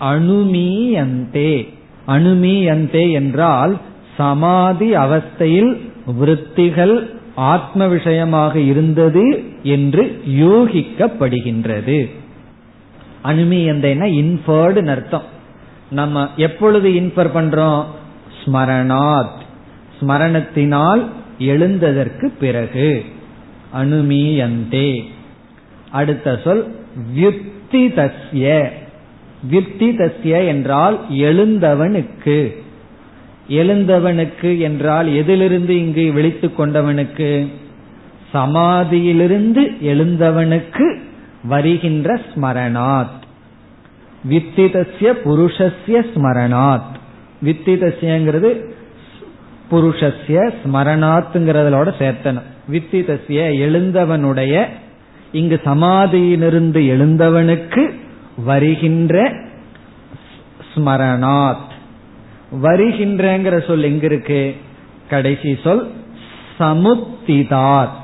அணுமீயந்தே. அணுமீயந்தே என்றால் சமாதி அவஸ்தையில் விருத்திகள் ஆத்ம விஷயமாக இருந்தது என்று யூகிக்கப்படுகின்றது. அணுமீயந்தேன்னா இன்ஃபர்டு அர்த்தம். நம்ம எப்பொழுது இன்ஃபர் பண்றோம்? ஸ்மரணாத். ஸ்மரணத்தினால் எழுந்ததற்கு பிறகு அனுமீயந்தே. அடுத்த சொல் வியுக்தி தஸ்ய வியுக்தி தஸ்ய என்றால் எழுந்தவனுக்கு. எழுந்தவனுக்கு என்றால் எதிலிருந்து இங்கு விழித்து கொண்டவனுக்கு? சமாதியிலிருந்து எழுந்தவனுக்கு வருகின்ற ஸ்மரணாத். வித்திதஸ்ய புருஷஸ்ய ஸ்மரணாத். வித்திதசியங்கிறது புருஷஸ்ய ஸ்மரணாத்துங்கிறதோட சேர்த்தனம் வித்திதசிய எழுந்தவனுடைய இங்கு சமாதியிலிருந்து எழுந்தவனுக்கு வருகின்ற ஸ்மரணாத். வருகின்றங்கிற சொல் எங்க இருக்கு கடைசி சொல் சமுத்திதாத்.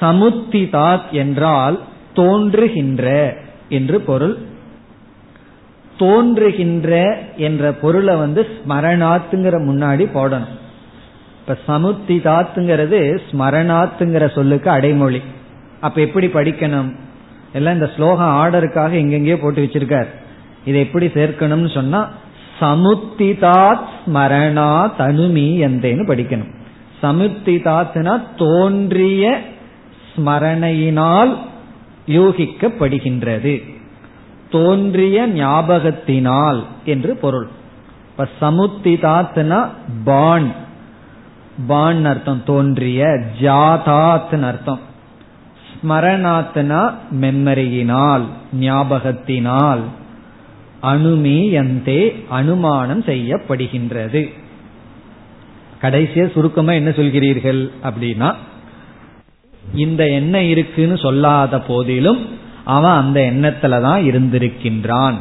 சமுத்திதாத் என்றால் தோன்றுகின்ற என்று பொருள். தோன்றுகின்ற என்ற பொருளை வந்து ஸ்மரணாத்துங்கிற முன்னாடி போடணும். இப்ப சமுத்திதாத்துங்கிறது ஸ்மரணாத்துங்கிற சொல்லுக்கு அடைமொழி. அப்ப எப்படி படிக்கணும்? எல்லாம் இந்த ஸ்லோகம் ஆர்டருக்காக எங்கெங்கேயோ போட்டு வச்சிருக்கார். இதை எப்படி சேர்க்கணும்னு சொன்னா சமுத்திதாத் ஸ்மரணா தனுமீயந்தேன்னு படிக்கணும். சமுத்திதாத்னா தோன்றிய ஸ்மரணையினால் யூகிக்கப்படுகின்றது. தோன்றிய ஞாபகத்தினால் என்று பொருள். இப்ப சமுத்திதாத்னா பான். பான் அர்த்தம் தோன்றிய ஜாதாத் அர்த்தம். ஸ்மரணாத்னா மெம்மரியினால் ஞாபகத்தினால் அணுமீயந்தே அனுமானம் செய்யப்படுகின்றது. கடைசியா சுருக்கமா என்ன சொல்கிறீர்கள் அப்படின்னா இந்த என்ன இருக்குன்னு சொல்லாத போதிலும் அவன் அந்த எண்ணத்துல தான் இருந்திருக்கின்றான்.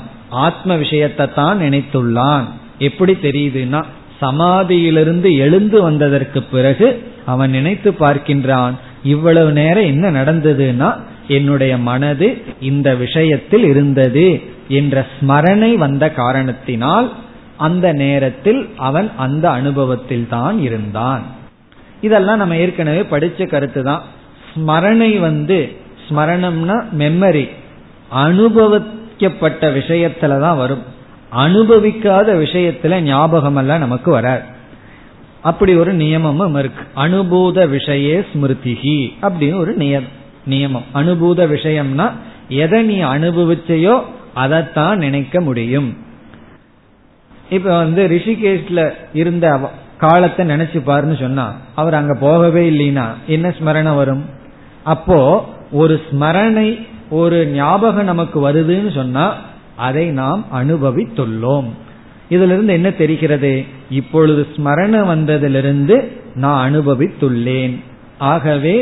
ஆத்ம விஷயத்தை தான் நினைத்துள்ளான். எப்படி தெரியுதுன்னா சமாதியிலிருந்து எழுந்து வந்ததற்கு பிறகு அவன் நினைத்து பார்க்கின்றான் இவ்வளவு நேரம் என்ன நடந்ததுன்னா என்னுடைய மனது இந்த விஷயத்தில் இருந்தது என்ற ஸ்மரணை வந்த காரணத்தினால் அந்த நேரத்தில் அவன் அந்த அனுபவத்தில் தான் இருந்தான். இதெல்லாம் நம்ம ஏற்கனவே படிச்ச கருத்து தான். ஸ்மரணை வந்து ஸ்மரணம்னா மெமரி அனுபவிக்கப்பட்ட விஷயத்துல தான் வரும். அனுபவிக்காத விஷயத்துல ஞாபகம் எல்லாம் நமக்கு வராது. அப்படி ஒரு நியமமும் இருக்கு. அனுபூத விஷயே ஸ்மிருதிகி அப்படின்னு ஒரு நியமம். அனுபூத விஷயம்னா எதை நீ அனுபவிச்சையோ அதைத்தான் நினைக்க முடியும். இப்ப வந்து ரிஷிகேஷ்ல இருந்த காலத்தை நினைச்சு பாருன்னு சொன்னா அவர் அங்க போகவே இல்லைன்னா என்ன ஸ்மரணம் வரும்? அப்போ ஒரு ஸ்மரணை ஒரு ஞாபகம் நமக்கு வருதுன்னு சொன்னா அதை நாம் அனுபவித்துள்ளோம். இதுல இருந்து என்ன தெரிகிறது? இப்பொழுது ஸ்மரண வந்ததிலிருந்து நான் அனுபவித்துள்ளேன். ஆகவே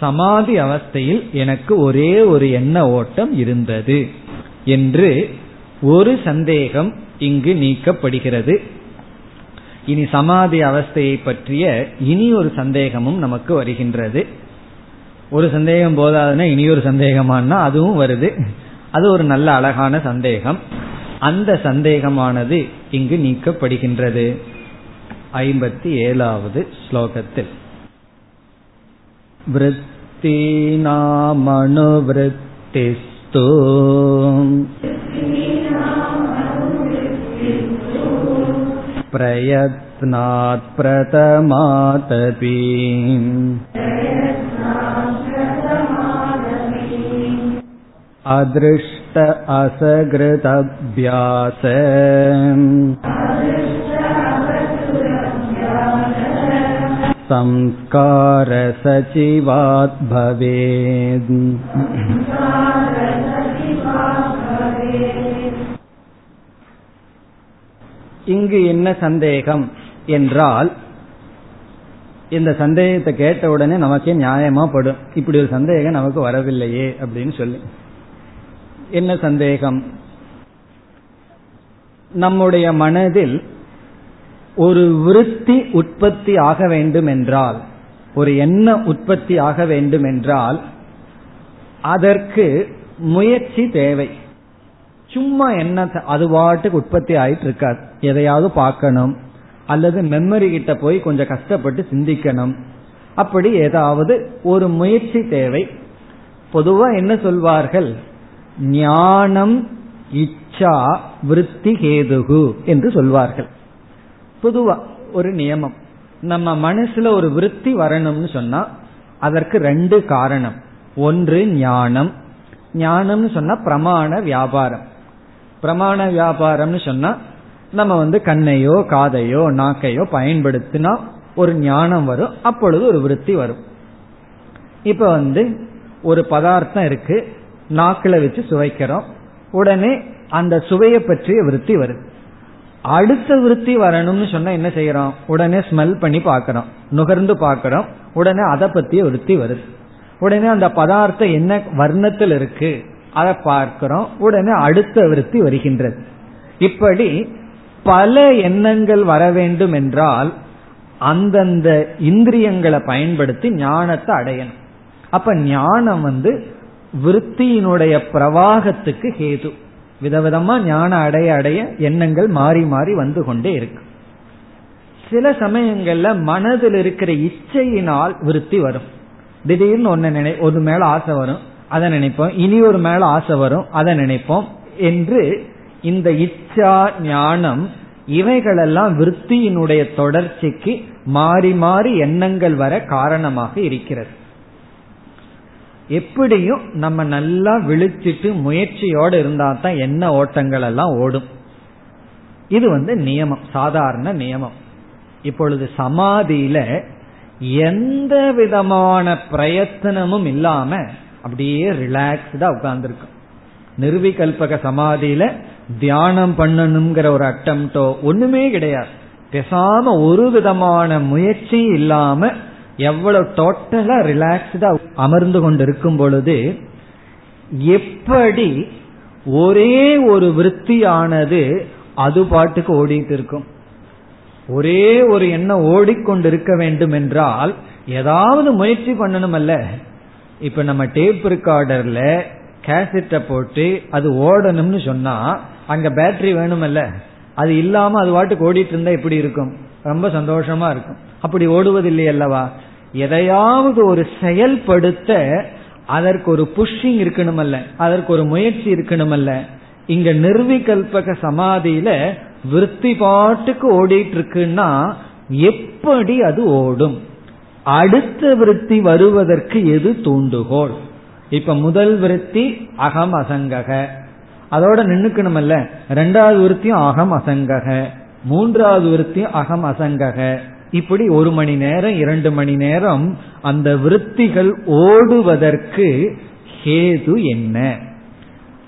சமாதி அவஸ்தையில் எனக்கு ஒரே ஒரு எண்ண ஓட்டம் இருந்தது என்று ஒரு சந்தேகம் இங்கு நீக்கப்படுகிறது. இனி சமாதி அவஸ்தையை பற்றிய இனி ஒரு சந்தேகமும் நமக்கு வருகின்றது. ஒரு சந்தேகம் போதாதுன்னா இனி ஒரு சந்தேகமானா அதுவும் வருது அது ஒரு நல்ல அழகான சந்தேகம் அந்த சந்தேகமானது இங்கு நீக்கப்படுகின்றது ஐம்பத்தி ஏழாவது ஸ்லோகத்தில் वृत्तीनामनुवृत्तिस्तु प्रयत्नात् प्रथमातपि अदृष्ट असकृतभ्यास संस्कारसचिवात् भवेत् இங்கு என்ன சந்தேகம் என்றால் இந்த சந்தேகத்தை கேட்ட உடனே நமக்கே நியாயமா படும் இப்படி ஒரு சந்தேகம் நமக்கு வரவில்லையே அப்படின்னு சொல்லி என்ன சந்தேகம்? நம்முடைய மனதில் ஒரு விருத்தி உற்பத்தி ஆக வேண்டும் என்றால் ஒரு எண்ணம் உற்பத்தி ஆக வேண்டும் என்றால் அதற்கு முயற்சி தேவை. சும்மா என்ன அது பாட்டுக்கு உற்பத்தி ஆயிட்டு இருக்காது எதையாவது பார்க்கணும் அல்லது மெமரி கிட்ட போய் கொஞ்சம் கஷ்டப்பட்டு சிந்திக்கணும். அப்படி ஏதாவது ஒரு முயற்சி தேவை. பொதுவா என்ன சொல்வார்கள்? ஞானம் இச்சா விருத்தி கேதுகு என்று சொல்வார்கள். பொதுவா ஒரு நியமம். நம்ம மனசுல ஒரு விருத்தி வரணும்னு சொன்னா அதற்கு ரெண்டு காரணம். ஒன்று ஞானம். ஞானம்னு சொன்னா பிரமாண வியாபாரம். பிரமாண வியாபாரம்னு சொன்னா நம்ம வந்து கண்ணையோ காதையோ நாக்கையோ பயன்படுத்தினா ஒரு ஞானம் வரும் அப்பொழுது ஒரு விருத்தி வரும். இப்ப வந்து ஒரு பதார்த்தம் இருக்கு. நாக்கில வச்சு சுவைக்கிறோம். உடனே அந்த சுவையை பற்றிய விருத்தி வருது. அடுத்த விருத்தி வரணும்னு சொன்னா என்ன செய்யறோம்? உடனே ஸ்மெல் பண்ணி பாக்கிறோம் நுகர்ந்து பாக்கிறோம் உடனே அதை பத்திய விருத்தி வருது. உடனே அந்த பதார்த்தம் என்ன வர்ணத்தில் இருக்கு அதை பார்க்கிறோம். உடனே அடுத்த விருத்தி வருகின்றது. இப்படி பல எண்ணங்கள் வர வேண்டும் என்றால் அந்தந்த இந்திரியங்களை பயன்படுத்தி ஞானத்தை அடையணும். அப்ப ஞானம் வந்து விருத்தியினுடைய பிரவாகத்துக்கு ஹேது. விதவிதமா ஞான அடைய அடைய எண்ணங்கள் மாறி மாறி வந்து கொண்டே இருக்கு. சில சமயங்கள்ல மனதில் இருக்கிற இச்சையினால் விருத்தி வரும். திடீர்னு ஒன்னு நினை ஒரு மேல ஆசை வரும் அதை நினைப்போம். இனி ஒரு மேல ஆசை வரும் அதை நினைப்போம் என்று இந்த இச்சா ஞானம் இவைகளெல்லாம் விற்த்தியினுடைய தொடர்ச்சிக்கு மாறி மாறி எண்ணங்கள் வர காரணமாக இருக்கிறது. எப்படியும் நம்ம நல்லா விழிச்சிட்டு முயற்சியோடு இருந்தா தான் என்ன ஓட்டங்கள் எல்லாம் ஓடும். இது வந்து நியமம் சாதாரண நியமம். இப்பொழுது சமாதியில எந்த விதமான பிரயத்தனமும் இல்லாம அப்படியே ரிலாக்ஸ்டா உட்கார்ந்துருக்கும். நிர்விகல்பக சமாதியில தியானம் பண்ணணுங்கிற ஒரு அட்டம்டோ ஒண்ணுமே கிடையாது. பேசாம ஒரு விதமான முயற்சி இல்லாம எவ்வளவு டோட்டலா ரிலாக்ஸ்டா அமர்ந்து கொண்டு இருக்கும் பொழுது எப்படி ஒரே ஒரு விற்பியானது அது பாட்டுக்கு ஓடிட்டு இருக்கும். ஒரே ஒரு எண்ணம் ஓடிக்கொண்டிருக்க வேண்டும் என்றால் ஏதாவது முயற்சி பண்ணணும் அல்ல இப்ப நம்ம டேப் ரெக்கார்டர்ல கேசட்டை போட்டு அது ஓடணும்னு சொன்னா அங்க பேட்டரி வேணுமல்ல. அது இல்லாம அது வாட்டுக்கு ஓடிட்டு இருந்தா எப்படி இருக்கும்? ரொம்ப சந்தோஷமா இருக்கும். அப்படி ஓடுவதில்லை அல்லவா? எதையாவது ஒரு செயல்படுத்த அதற்கு ஒரு புஷ்ஷிங் இருக்கணுமல்ல. அதற்கு ஒரு முயற்சி இருக்கணுமல்ல. இங்க நிர்விகல்பக சமாதியில விற்பி பாட்டுக்கு ஓடிட்டு இருக்குன்னா எப்படி அது ஓடும்? அடுத்த விருத்தி வருவதற்கு எது தூண்டுகோள்? இப்ப முதல் விருத்தி அகம் அசங்கக. அதோட நின்னுக்கணுமல்ல. ரெண்டாவது விருத்தியும் அகம் அசங்கக. மூன்றாவது விருத்தியும் அகம் அசங்கக. இப்படி ஒரு மணி நேரம் இரண்டு மணி நேரம் அந்த விருத்திகள் ஓடுவதற்கு ஹேது என்ன?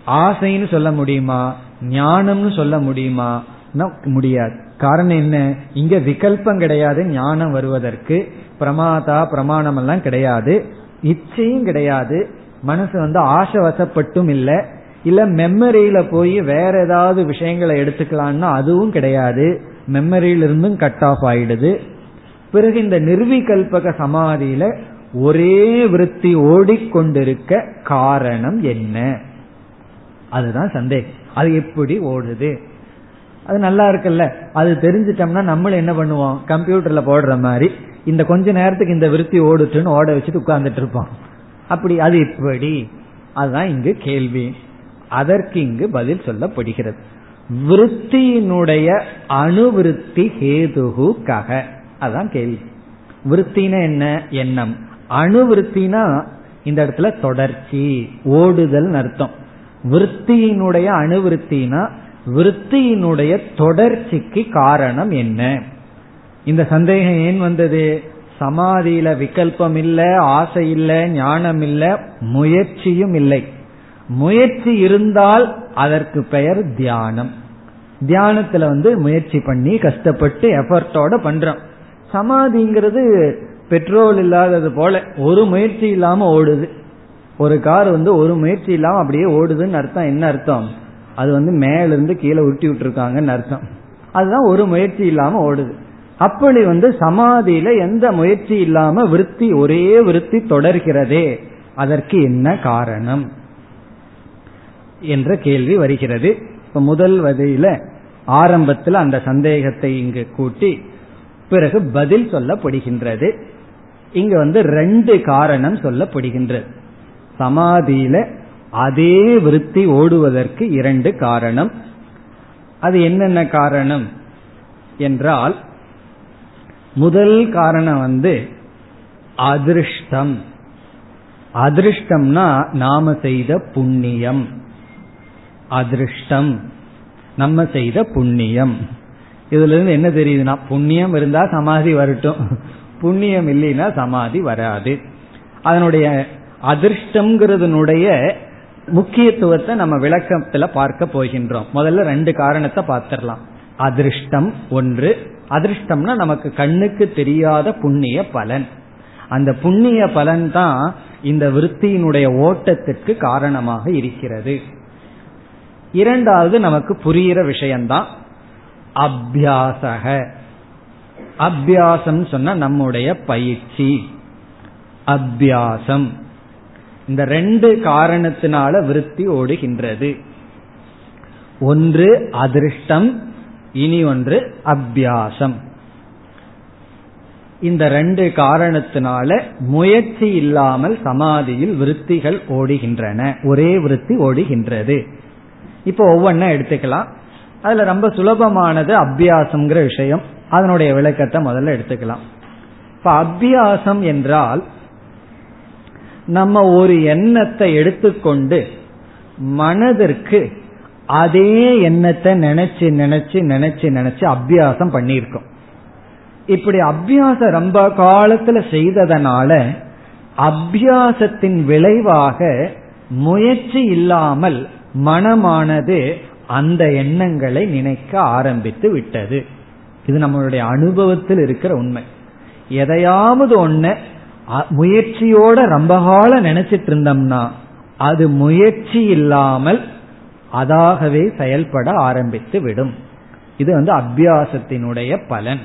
ஆசைன்னு சொல்ல முடியுமா? ஞானம்னு சொல்ல முடியுமா? முடியாது. காரணம் என்ன? இங்க விகல்பம் கிடையாது ஞானம் வருவதற்கு. பிரமாதா பிரமாணம் எல்லாம் கிடையாது. இச்சையும் கிடையாது. மனசு வந்து ஆசை வசப்பட்டும் இல்லை. இல்ல மெமரியில போய் வேற ஏதாவது விஷயங்களை எடுத்துக்கலாம்னா அதுவும் கிடையாது. மெமரியிலிருந்தும் கட் ஆஃப் ஆயிடுது. பிறகு இந்த நிர்விகல்பக சமாதியில ஒரே விருத்தி ஓடிக்கொண்டிருக்க காரணம் என்ன? அதுதான் சந்தேகம். அது எப்படி ஓடுது? அது நல்லா இருக்குல்ல? அது தெரிஞ்சிட்டோம்னா நம்மளும் என்ன பண்ணுவோம்? கம்ப்யூட்டர்ல போடுற மாதிரி இந்த கொஞ்ச நேரத்துக்கு இந்த விருத்தி ஓடுச்சுன்னு ஓட வச்சுட்டு உட்கார்ந்துட்டு இருப்போம். அப்படி அது இப்படி? அதுதான் இங்கு கேள்வி. அதற்கு இங்கு பதில் சொல்லப்படுகிறது. விருத்தியினுடைய அணுவிருத்தி ஹேதுகு கக அதான் கேள்வி. விருத்தின என்ன? எண்ணம். அணுவிருத்தினா இந்த இடத்துல தொடர்ச்சி ஓடுதல் அர்த்தம். விருத்தியினுடைய அணுவிருத்தினா விருத்தியினுடைய தொடர்ச்சிக்கு காரணம் என்ன? இந்த சந்தேகம் ஏன் வந்தது? சமாதியில விகல்பம் இல்ல ஆசை இல்ல ஞானம் இல்ல முயற்சியும் இல்லை. முயற்சி இருந்தால் அதற்கு பெயர் தியானம். தியானத்துல வந்து முயற்சி பண்ணி கஷ்டப்பட்டு எஃபர்டோட பண்றோம். சமாதிங்கிறது பெட்ரோல் இல்லாதது போல ஒரு முயற்சி இல்லாம ஓடுது. ஒரு கார் வந்து ஒரு முயற்சி இல்லாம அப்படியே ஓடுதுன்னு அர்த்தம் என்ன அர்த்தம்? அது வந்து மேல இருந்து கீழே உருட்டி விட்டுருக்காங்கன்னு அர்த்தம். அதுதான் ஒரு முயற்சி இல்லாம ஓடுது. அப்படி வந்து சமாதியில எந்த முயற்சி இல்லாம விருத்தி ஒரே விருத்தி தொடர்கிறதே அதற்கு என்ன காரணம்? என்ற கேள்வி வருகிறது. இப்ப முதல் வதையில ஆரம்பத்தில் அந்த சந்தேகத்தை இங்கு கூட்டி பிறகு பதில் சொல்லப்படுகின்றது. இங்க வந்து ரெண்டு காரணம் சொல்லப்படுகின்றது. சமாதியில அதே விருத்தி ஓடுவதற்கு இரண்டு காரணம். அது என்னென்ன காரணம் என்றால் முதல் காரணம் வந்து அதிருஷ்டம். அதிருஷ்டம்னா நாம செய்த புண்ணியம். அதிருஷ்டம். நம்ம செய்த புண்ணியம். இதுல இருந்து என்ன தெரியுதுன்னா புண்ணியம் இருந்தா சமாதி வரட்டும். புண்ணியம் இல்லைன்னா சமாதி வராது. அதனுடைய அதிர்ஷ்டம்ங்கிறதுனுடைய முக்கியத்துவத்தை நம்ம விளக்கத்துல பார்க்க போகின்றோம். முதல்ல ரெண்டு காரணத்தை பார்த்திடலாம். அதிர்ஷ்டம் ஒன்று. அதிர்ஷ்டம்னா நமக்கு கண்ணுக்கு தெரியாத புண்ணிய பலன். அந்த புண்ணிய பலன் தான் இந்த விருத்தியினுடைய ஓட்டத்திற்கு காரணமாக இருக்கிறது. இரண்டாவது நமக்கு புரிகிற விஷயம்தான் அபியாசக. அபியாசம் சொன்ன நம்முடைய பயிற்சி. அபியாசம். இந்த ரெண்டு காரணத்தினால விருத்தி ஓடுகின்றது. ஒன்று அதிர்ஷ்டம் இனி ஒன்று அபியாசம். இந்த ரெண்டு காரணத்தினால முயற்சி இல்லாமல் சமாதியில் விருத்திகள் ஓடுகின்றன. ஒரே விருத்தி ஓடுகின்றது. இப்போ ஒவ்வொன்னா எடுத்துக்கலாம். அதுல ரொம்ப சுலபமானது அபியாசம்ங்கிற விஷயம். அதனுடைய விளக்கத்தை முதல்ல எடுத்துக்கலாம். இப்ப அபியாசம் என்றால் நம்ம ஒரு எண்ணத்தை எடுத்துக்கொண்டு மனதிற்கு அதே எண்ணத்தை நினைச்சு நினைச்சு நினைச்சு நினைச்சு அபியாசம் பண்ணியிருக்கோம். இப்படி அபியாசம் ரொம்ப காலத்துல செய்ததனால அபியாசத்தின் விளைவாக முயற்சி இல்லாமல் மனமானது அந்த எண்ணங்களை நினைக்க ஆரம்பித்து விட்டது. இது நம்மளுடைய அனுபவத்தில் இருக்கிற உண்மை. எதையாவது ஒண்ண முயற்சியோட ரொம்ப காலம் நினைச்சிட்டு இருந்தோம்னா அது முயற்சி இல்லாமல் அதாகவே செயல்பட ஆரம்பித்து விடும். இது வந்து அபியாசத்தினுடைய பலன்.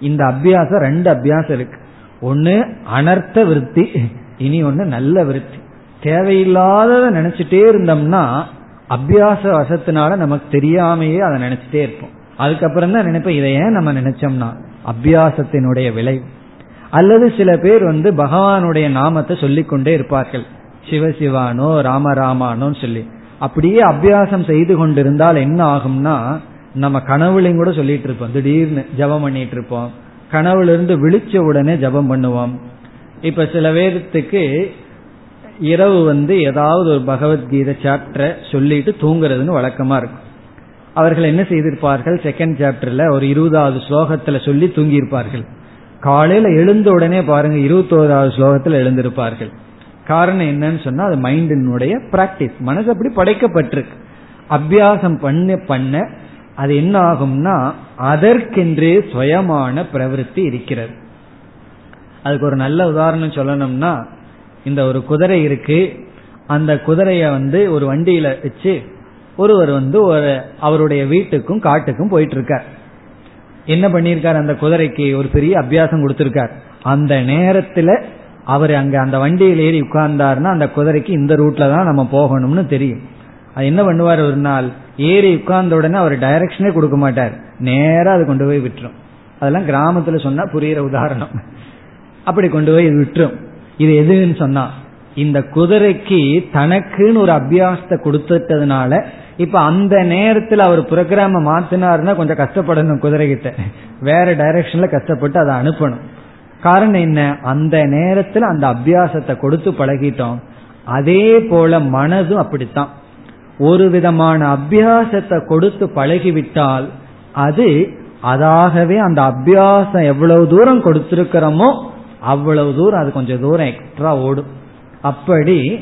இந்த அபியாசம் ரெண்டு அபியாசம் இருக்கு. ஒன்னு அனர்த்த விருத்தி இனி ஒன்னு நல்ல விருத்தி. தேவையில்லாதத நினைச்சிட்டே இருந்தோம்னா அபியாச வசத்தினால நமக்கு தெரியாமையே அதை நினைச்சிட்டே இருப்போம். அதுக்கப்புறம் தான் நினைப்போம் இதை ஏன் நம்ம நினைச்சோம்னா அபியாசத்தினுடைய விளைவு. அல்லது சில பேர் வந்து பகவானுடைய நாமத்தை சொல்லிக்கொண்டே இருப்பார்கள். சிவசிவானோ ராமராமானோன்னு சொல்லி. அப்படியே அபியாசம் செய்து கொண்டிருந்தால் என்ன ஆகும்னா நம்ம கனவுலையும் கூட சொல்லிட்டு இருப்போம். திடீர்னு ஜபம் பண்ணிட்டு இருப்போம். கனவுல இருந்து விழிச்ச உடனே ஜபம் பண்ணுவோம். இப்ப சில பேர்த்துக்கு இரவு வந்து ஏதாவது ஒரு பகவத்கீதை சாப்டரை சொல்லிட்டு தூங்குறதுன்னு வழக்கமா இருக்கும். அவர்கள் என்ன செய்திருப்பார்கள்? செகண்ட் சாப்டர்ல ஒரு இருபதாவது ஸ்லோகத்துல சொல்லி தூங்கியிருப்பார்கள். காலையில எழுந்த உடனே பாருங்க இருபத்தோராவது ஸ்லோகத்துல எழுந்திருப்பார்கள். காரணம் என்னன்னு சொன்னா அது மைண்டினுடைய பிராக்டிஸ் மனசு அப்படி படைக்கப்பட்டிருக்கு. அபியாசம் பண்ண பண்ண அது என்ன ஆகும்னா அதற்கென்றே சுயமான பிரவருத்தி இருக்கிறது. அதுக்கு ஒரு நல்ல உதாரணம் சொல்லணும்னா இந்த ஒரு குதிரை இருக்கு. அந்த குதிரைய வந்து ஒரு வண்டியில வச்சு ஒருவர் வந்து ஒரு அவருடைய வீட்டுக்கும் காட்டுக்கும் போயிட்டு இருக்கார் என்ன பண்ணியிருக்கார்? அந்த குதிரைக்கு ஒரு பெரிய அபியாசம் கொடுத்திருக்கார். அந்த நேரத்துல அவர் அங்க அந்த வண்டியில் ஏறி உட்கார்ந்தாருன்னா அந்த குதிரைக்கு இந்த ரூட்ல தான் நம்ம போகணும்னு தெரியும். அது என்ன பண்ணுவார்? ஒரு நாள் ஏறி உட்கார்ந்த உடனே அவர் டைரக்ஷனே கொடுக்க மாட்டார். நேரா அது கொண்டு போய் விட்டுரும். அதெல்லாம் கிராமத்துல சொன்னா புரியுற உதாரணம். அப்படி கொண்டு போய் விட்டுரும். இது எதுன்னு சொன்னா இந்த குதிரைக்கு தனக்குன்னு ஒரு அபியாசத்தை கொடுத்துட்டதுனால இப்ப அந்த நேரத்தில் அவர் புரோகிராம மாத்தினாருன்னா கொஞ்சம் கஷ்டப்படணும் குதிரை கிட்ட வேற டைரக்ஷன்ல கஷ்டப்பட்டு அதை அனுப்பணும். காரணம் என்ன? அந்த நேரத்தில் அந்த அபியாசத்தை கொடுத்து பழகிட்டோம். அதே போல மனதும் அப்படித்தான். ஒரு விதமான அபியாசத்தை கொடுத்து பழகிவிட்டால் அது அதாகவே அந்த அபியாசம் எவ்வளவு தூரம் கொடுத்திருக்கிறோமோ அவ்வளவு தூரம் அது கொஞ்சம் தூரம் எக்ஸ்ட்ரா ஓடும். அப்படி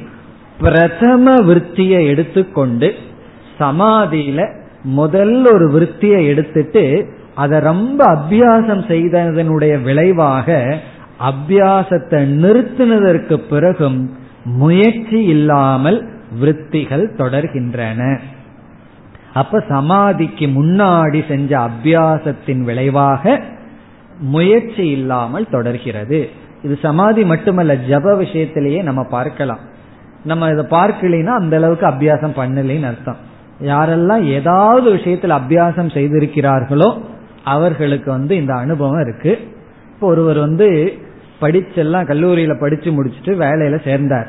பிரதம விற்த்தியை எடுத்துக்கொண்டு சமாதியில முதல் ஒரு விற்த்தியை எடுத்துட்டு அதை ரொம்ப அபியாசம் செய்ததனுடைய விளைவாக அபியாசத்தை நிறுத்தினதற்கு பிறகும் முயற்சி இல்லாமல் விற்த்திகள் தொடர்கின்றன. அப்ப சமாதிக்கு முன்னாடி செஞ்ச அபியாசத்தின் விளைவாக முயற்சி இல்லாமல் தொடர்கிறது. இது சமாதி மட்டுமல்ல ஜப விஷயத்திலேயே நம்ம பார்க்கலாம். நம்ம இதை பார்க்கலைன்னா அந்த அளவுக்கு அபியாசம் பண்ணலைன்னு அர்த்தம். யாரெல்லாம் ஏதாவது விஷயத்தில் அபியாசம் செய்திருக்கிறார்களோ அவர்களுக்கு வந்து இந்த அனுபவம் இருக்கு. இப்போ ஒருவர் வந்து படிச்செல்லாம் கல்லூரியில படிச்சு முடிச்சுட்டு வேலையில சேர்ந்தார்.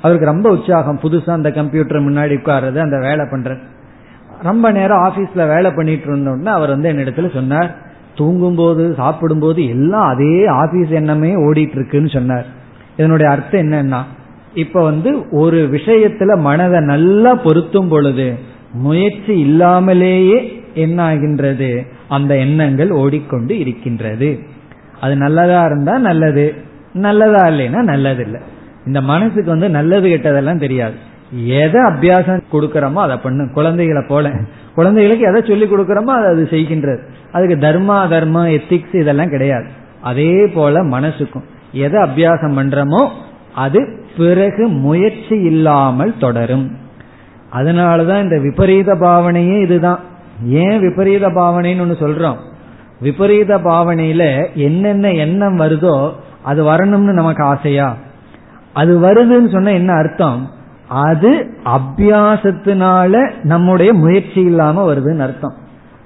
அவருக்கு ரொம்ப உற்சாகம். புதுசா அந்த கம்ப்யூட்டர் முன்னாடி உட்கார்றது அந்த வேலை பண்றது. ரொம்ப நேரம் ஆபீஸ்ல வேலை பண்ணிட்டு இருந்தோம்னா அவர் வந்து என்னிடத்துல சொன்னார் தூங்கும்போது சாப்பிடும்போது எல்லாம் அதே ஆபீஸ் எண்ணமே ஓடிட்டு இருக்குன்னு சொன்னார். இதனுடைய அர்த்தம் என்னன்னா இப்ப வந்து ஒரு விஷயத்துல மனதை நல்லா பொருத்தும் பொழுது முயற்சி இல்லாமலேயே என்ன ஆகின்றது அந்த எண்ணங்கள் ஓடிக்கொண்டு இருக்கின்றது. அது நல்லதா இருந்தா நல்லது நல்லதா இல்லைன்னா நல்லது இல்லை இந்த மனசுக்கு வந்து நல்லது கெட்டதெல்லாம் தெரியாது. எதை அபியாசம் கொடுக்கறோமோ அதை பண்ணும் குழந்தைகளை போல. குழந்தைகளுக்கு எதை சொல்லி கொடுக்கறோமோ அதை அது செய்கின்றது. அதுக்கு தர்மா தர்மம் எத்திக்ஸ் இதெல்லாம் கிடையாது. அதே போல மனசுக்கும். எதை அபியாசம் பண்றோமோ அது பிறகு முயற்சி இல்லாமல் தொடரும். அதனாலதான் இந்த விபரீத பாவனையே இதுதான். ஏன் விபரீத பாவனைன்னு ஒன்று சொல்றோம். விபரீத பாவனையில என்னென்ன எண்ணம் வருதோ அது வரணும்னு நமக்கு ஆசையா? அது வருதுன்னு சொன்ன என்ன அர்த்தம்? அது அபியாசத்தினால நம்முடைய முயற்சி இல்லாம வருதுன்னு அர்த்தம்.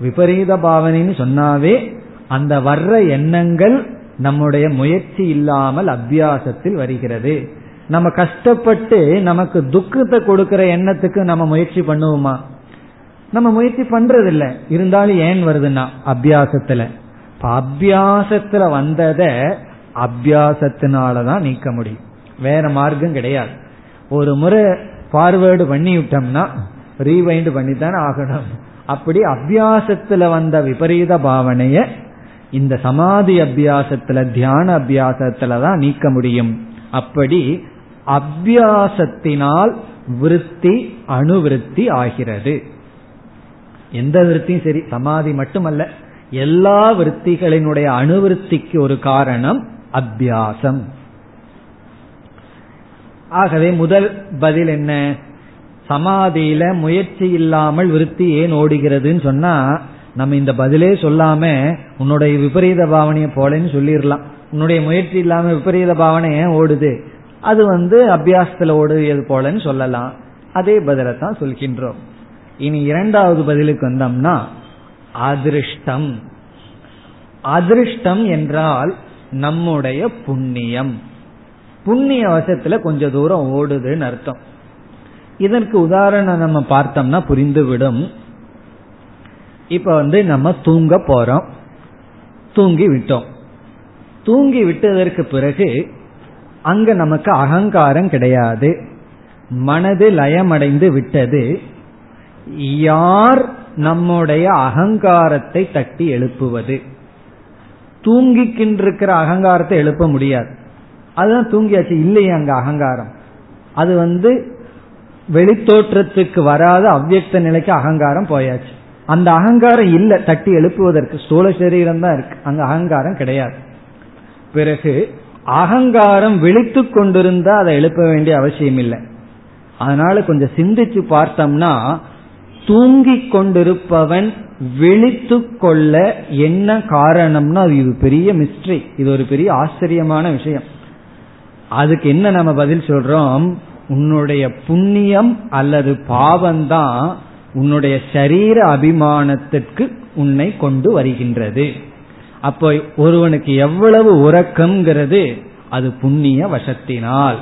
விபரீத பாவனைன்னு சொன்னாவே அந்த வர்ற எண்ணங்கள் நம்முடைய முயற்சி இல்லாமல் அபியாசத்தில் வருகிறது. நம்ம கஷ்டப்பட்டு நமக்கு துக்கத்தை கொடுக்கிற எண்ணத்துக்கு நம்ம முயற்சி பண்ணுவோமா? நம்ம முயற்சி பண்றது இல்ல இருந்தாலும் ஏன் வருதுன்னா அபியாசத்துல. அபியாசத்துல வந்தத அபியாசத்தினாலதான் நீக்க முடியும். வேற மார்க்கம் கிடையாது. ஒரு முறை ஃபார்வேர்டு பண்ணி விட்டோம்னா ரீவைண்ட் பண்ணி தானே ஆகணும். அப்படி அபியாசத்துல வந்த விபரீத பாவனைய இந்த சமாதி அபியாசத்துல தியான அபியாசத்துல தான் நீக்க முடியும். அப்படி அபியாசத்தினால் விருத்தி அணுவிருத்தி ஆகிறது. எந்த விருத்தியும் சரி சமாதி மட்டுமல்ல எல்லா விருத்திகளினுடைய அணுவிருத்திக்கு ஒரு காரணம் அபியாசம். ஆகவே முதல் பதில் என்ன? சமாதியில முயற்சி இல்லாமல் விருத்தி ஏன் ஓடுகிறதுன்னு சொன்னா நம்ம இந்த பதிலே சொல்லாம உன்னுடைய விபரீத பாவனையை போலன்னு சொல்லிடலாம் உன்னுடைய முயற்சி இல்லாம விபரீத பாவனை ஏன் ஓடுது? அது வந்து அபியாசத்துல ஓடுது போலன்னு சொல்லலாம். அதே பதிலை தான் சொல்கின்றோம். இனி இரண்டாவது பதிலுக்கு வந்தோம்னா அதிருஷ்டம். அதிருஷ்டம் என்றால் நம்முடைய புண்ணியம். புண்ணிய வசத்துல கொஞ்ச தூரம் ஓடுதுன்னு அர்த்தம். இதற்கு உதாரணம் நம்ம பார்த்தோம்னா புரிந்துவிடும். இப்ப வந்து நம்ம தூங்க போறோம். தூங்கி விட்டோம். தூங்கி விட்டதற்கு பிறகு அங்க நமக்கு அகங்காரம் கிடையாது. மனது லயமடைந்து விட்டது. யார் நம்முடைய அகங்காரத்தை தட்டி எழுப்புவது? தூங்கிக்கின்றிருக்கிற அகங்காரத்தை எழுப்ப முடியாது. அதுதான் தூங்கியாச்சு. இல்லையே அங்க அகங்காரம். அது வந்து வெளித்தோற்றத்துக்கு வராத அவ்வக்த நிலைக்கு அகங்காரம் போயாச்சு. அந்த அகங்காரம் இல்ல. தட்டி எழுப்புவதற்கு ஸ்தூல சரீரம் தான் இருக்கு. அங்க அகங்காரம் கிடையாது. பிறகு அகங்காரம் விழித்து கொண்டிருந்தா அதை எழுப்ப வேண்டிய அவசியம் இல்லை. அதனால கொஞ்சம் சிந்திச்சு பார்த்தோம்னா தூங்கிக் கொண்டிருப்பவன் விழித்து கொள்ள என்ன காரணம்னா அது இது பெரிய மிஸ்ட்ரி இது ஒரு பெரிய ஆச்சரியமான விஷயம். அதுக்கு என்ன நம்ம பதில் சொல்றோம்? உன்னுடைய புண்ணியம் அல்லது பாவம்தான் உன்னுடைய சரீர அபிமானத்திற்கு உன்னை கொண்டு வருகின்றது. அப்போ ஒருவனுக்கு எவ்வளவு உறக்கம்ங்கிறது அது புண்ணிய வசத்தினால்.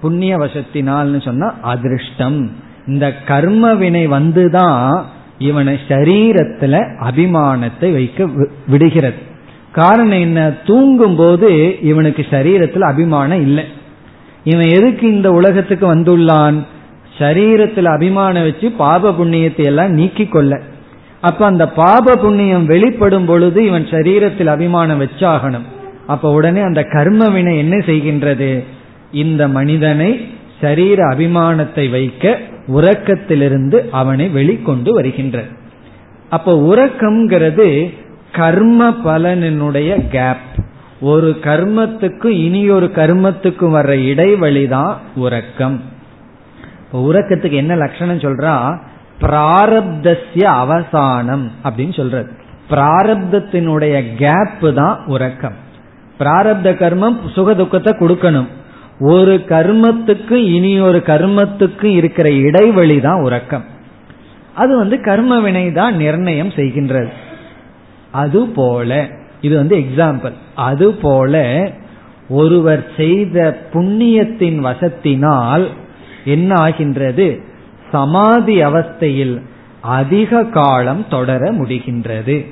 புண்ணிய வசத்தினால்னு சொன்னா அதிருஷ்டம். இந்த கர்ம வினை வந்துதான் இவனை சரீரத்துல அபிமானத்தை வைக்க விடுகிறது. காரணம் என்ன? தூங்கும் போது இவனுக்கு சரீரத்தில் அபிமானம் இல்லை. இவன் எதுக்கு இந்த உலகத்துக்கு வந்துள்ளான்? சரீரத்தில் அபிமானம் வச்சு பாப புண்ணியத்தை எல்லாம் நீக்கி கொள்ள. அப்ப அந்த பாப புண்ணியம் வெளிப்படும் பொழுது இவன் சரீரத்தில் அபிமானம் வச்சாகணும். அப்ப உடனே அந்த கர்ம வினை என்ன செய்கின்றது? இந்த மனிதனை சரீர அபிமானத்தை வைக்க உறக்கத்திலிருந்து அவனை வெளிக்கொண்டு வருகின்றது அப்ப உறக்கம்ங்கிறது கர்ம பலனினுடைய கேப் ஒரு கர்மத்துக்கும் இனி ஒரு கர்மத்துக்கும் வர்ற இடைவெளிதான் உறக்கம். உறக்கத்துக்கு என்ன லட்சணம் சொல்றா? பிராரப்தசிய அவசானம் அப்படின்னு சொல்றது. பிராரப்தத்தினுடைய கேப் தான் உறக்கம். பிராரப்த கர்மம் சுக துக்கத்தை கொடுக்கணும். ஒரு கர்மத்துக்கு இனி ஒரு கர்மத்துக்கு இருக்கிற இடைவெளி தான் உறக்கம். அது வந்து கர்ம வினை தான் நிர்ணயம் செய்கின்றது. அது போல இது வந்து எக்ஸாம்பிள் அது போல ஒருவர் செய்த புண்ணியத்தின் வசத்தினால் என்ன ஆகின்றது சமாதி அவஸ்தையில் அதிக காலம் தொடர முடிகின்றது.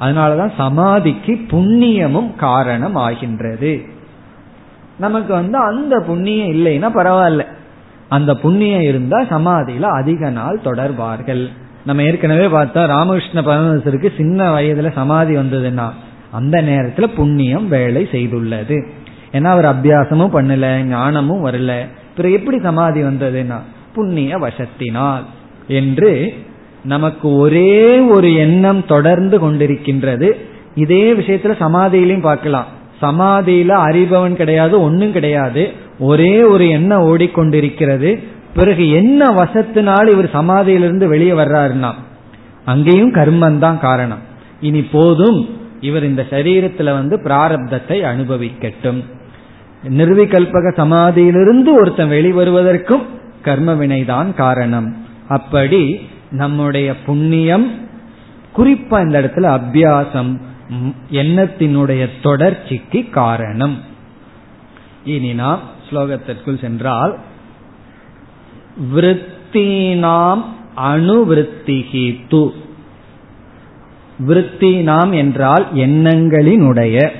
அதனாலதான் சமாதிக்கு புண்ணியமும் காரணம் ஆகின்றது. நமக்கு வந்து அந்த புண்ணியம் இல்லைன்னா பரவாயில்ல. அந்த புண்ணியம் இருந்தா சமாதியில அதிக நாள் தொடர்வார்கள். நம்ம ஏற்கனவே பார்த்தா ராமகிருஷ்ண பரமேஸ்வருக்கு சின்ன வயதுல சமாதி வந்ததுன்னா அந்த நேரத்துல புண்ணியம் வேலை செய்துள்ளது. ஏன்னா அவர் அபியாசமும் பண்ணல ஞானமும் வரல. பிறகு எப்படி சமாதி வந்ததுன்னா புண்ணிய வசத்தினால் என்று நமக்கு ஒரே ஒரு எண்ணம் தொடர்ந்து கொண்டிருக்கின்றது. இதே விஷயத்துல சமாதியிலையும் பார்க்கலாம். சமாதியில அறிபவன் கிடையாது ஒன்னும் கிடையாது. ஒரே ஒரு எண்ணம் ஓடிக்கொண்டிருக்கிறது. பிறகு என்ன வசத்தினால் இவர் சமாதியிலிருந்து வெளியே வர்றாருன்னா அங்கேயும் கர்மந்தான் காரணம். இனி போதும் இவர் இந்த சரீரத்துல வந்து பிராரப்தத்தை அனுபவிக்கட்டும். நிர்விகல்பக சமாதியிலிருந்து ஒருத்தன் வெளிவருவதற்கும் கர்ம வினைதான் காரணம். அப்படி நம்முடைய புண்ணியம் குறிப்பா இந்த இடத்துல அபியாசம் எண்ணத்தினுடைய தொடர்ச்சிக்கு காரணம். இனி நாம் ஸ்லோகத்திற்குள் சென்றால் விருத்தீனாம் அணுவிருத்திகி து விருத்தினாம் என்றால் எண்ணங்களினுடைய.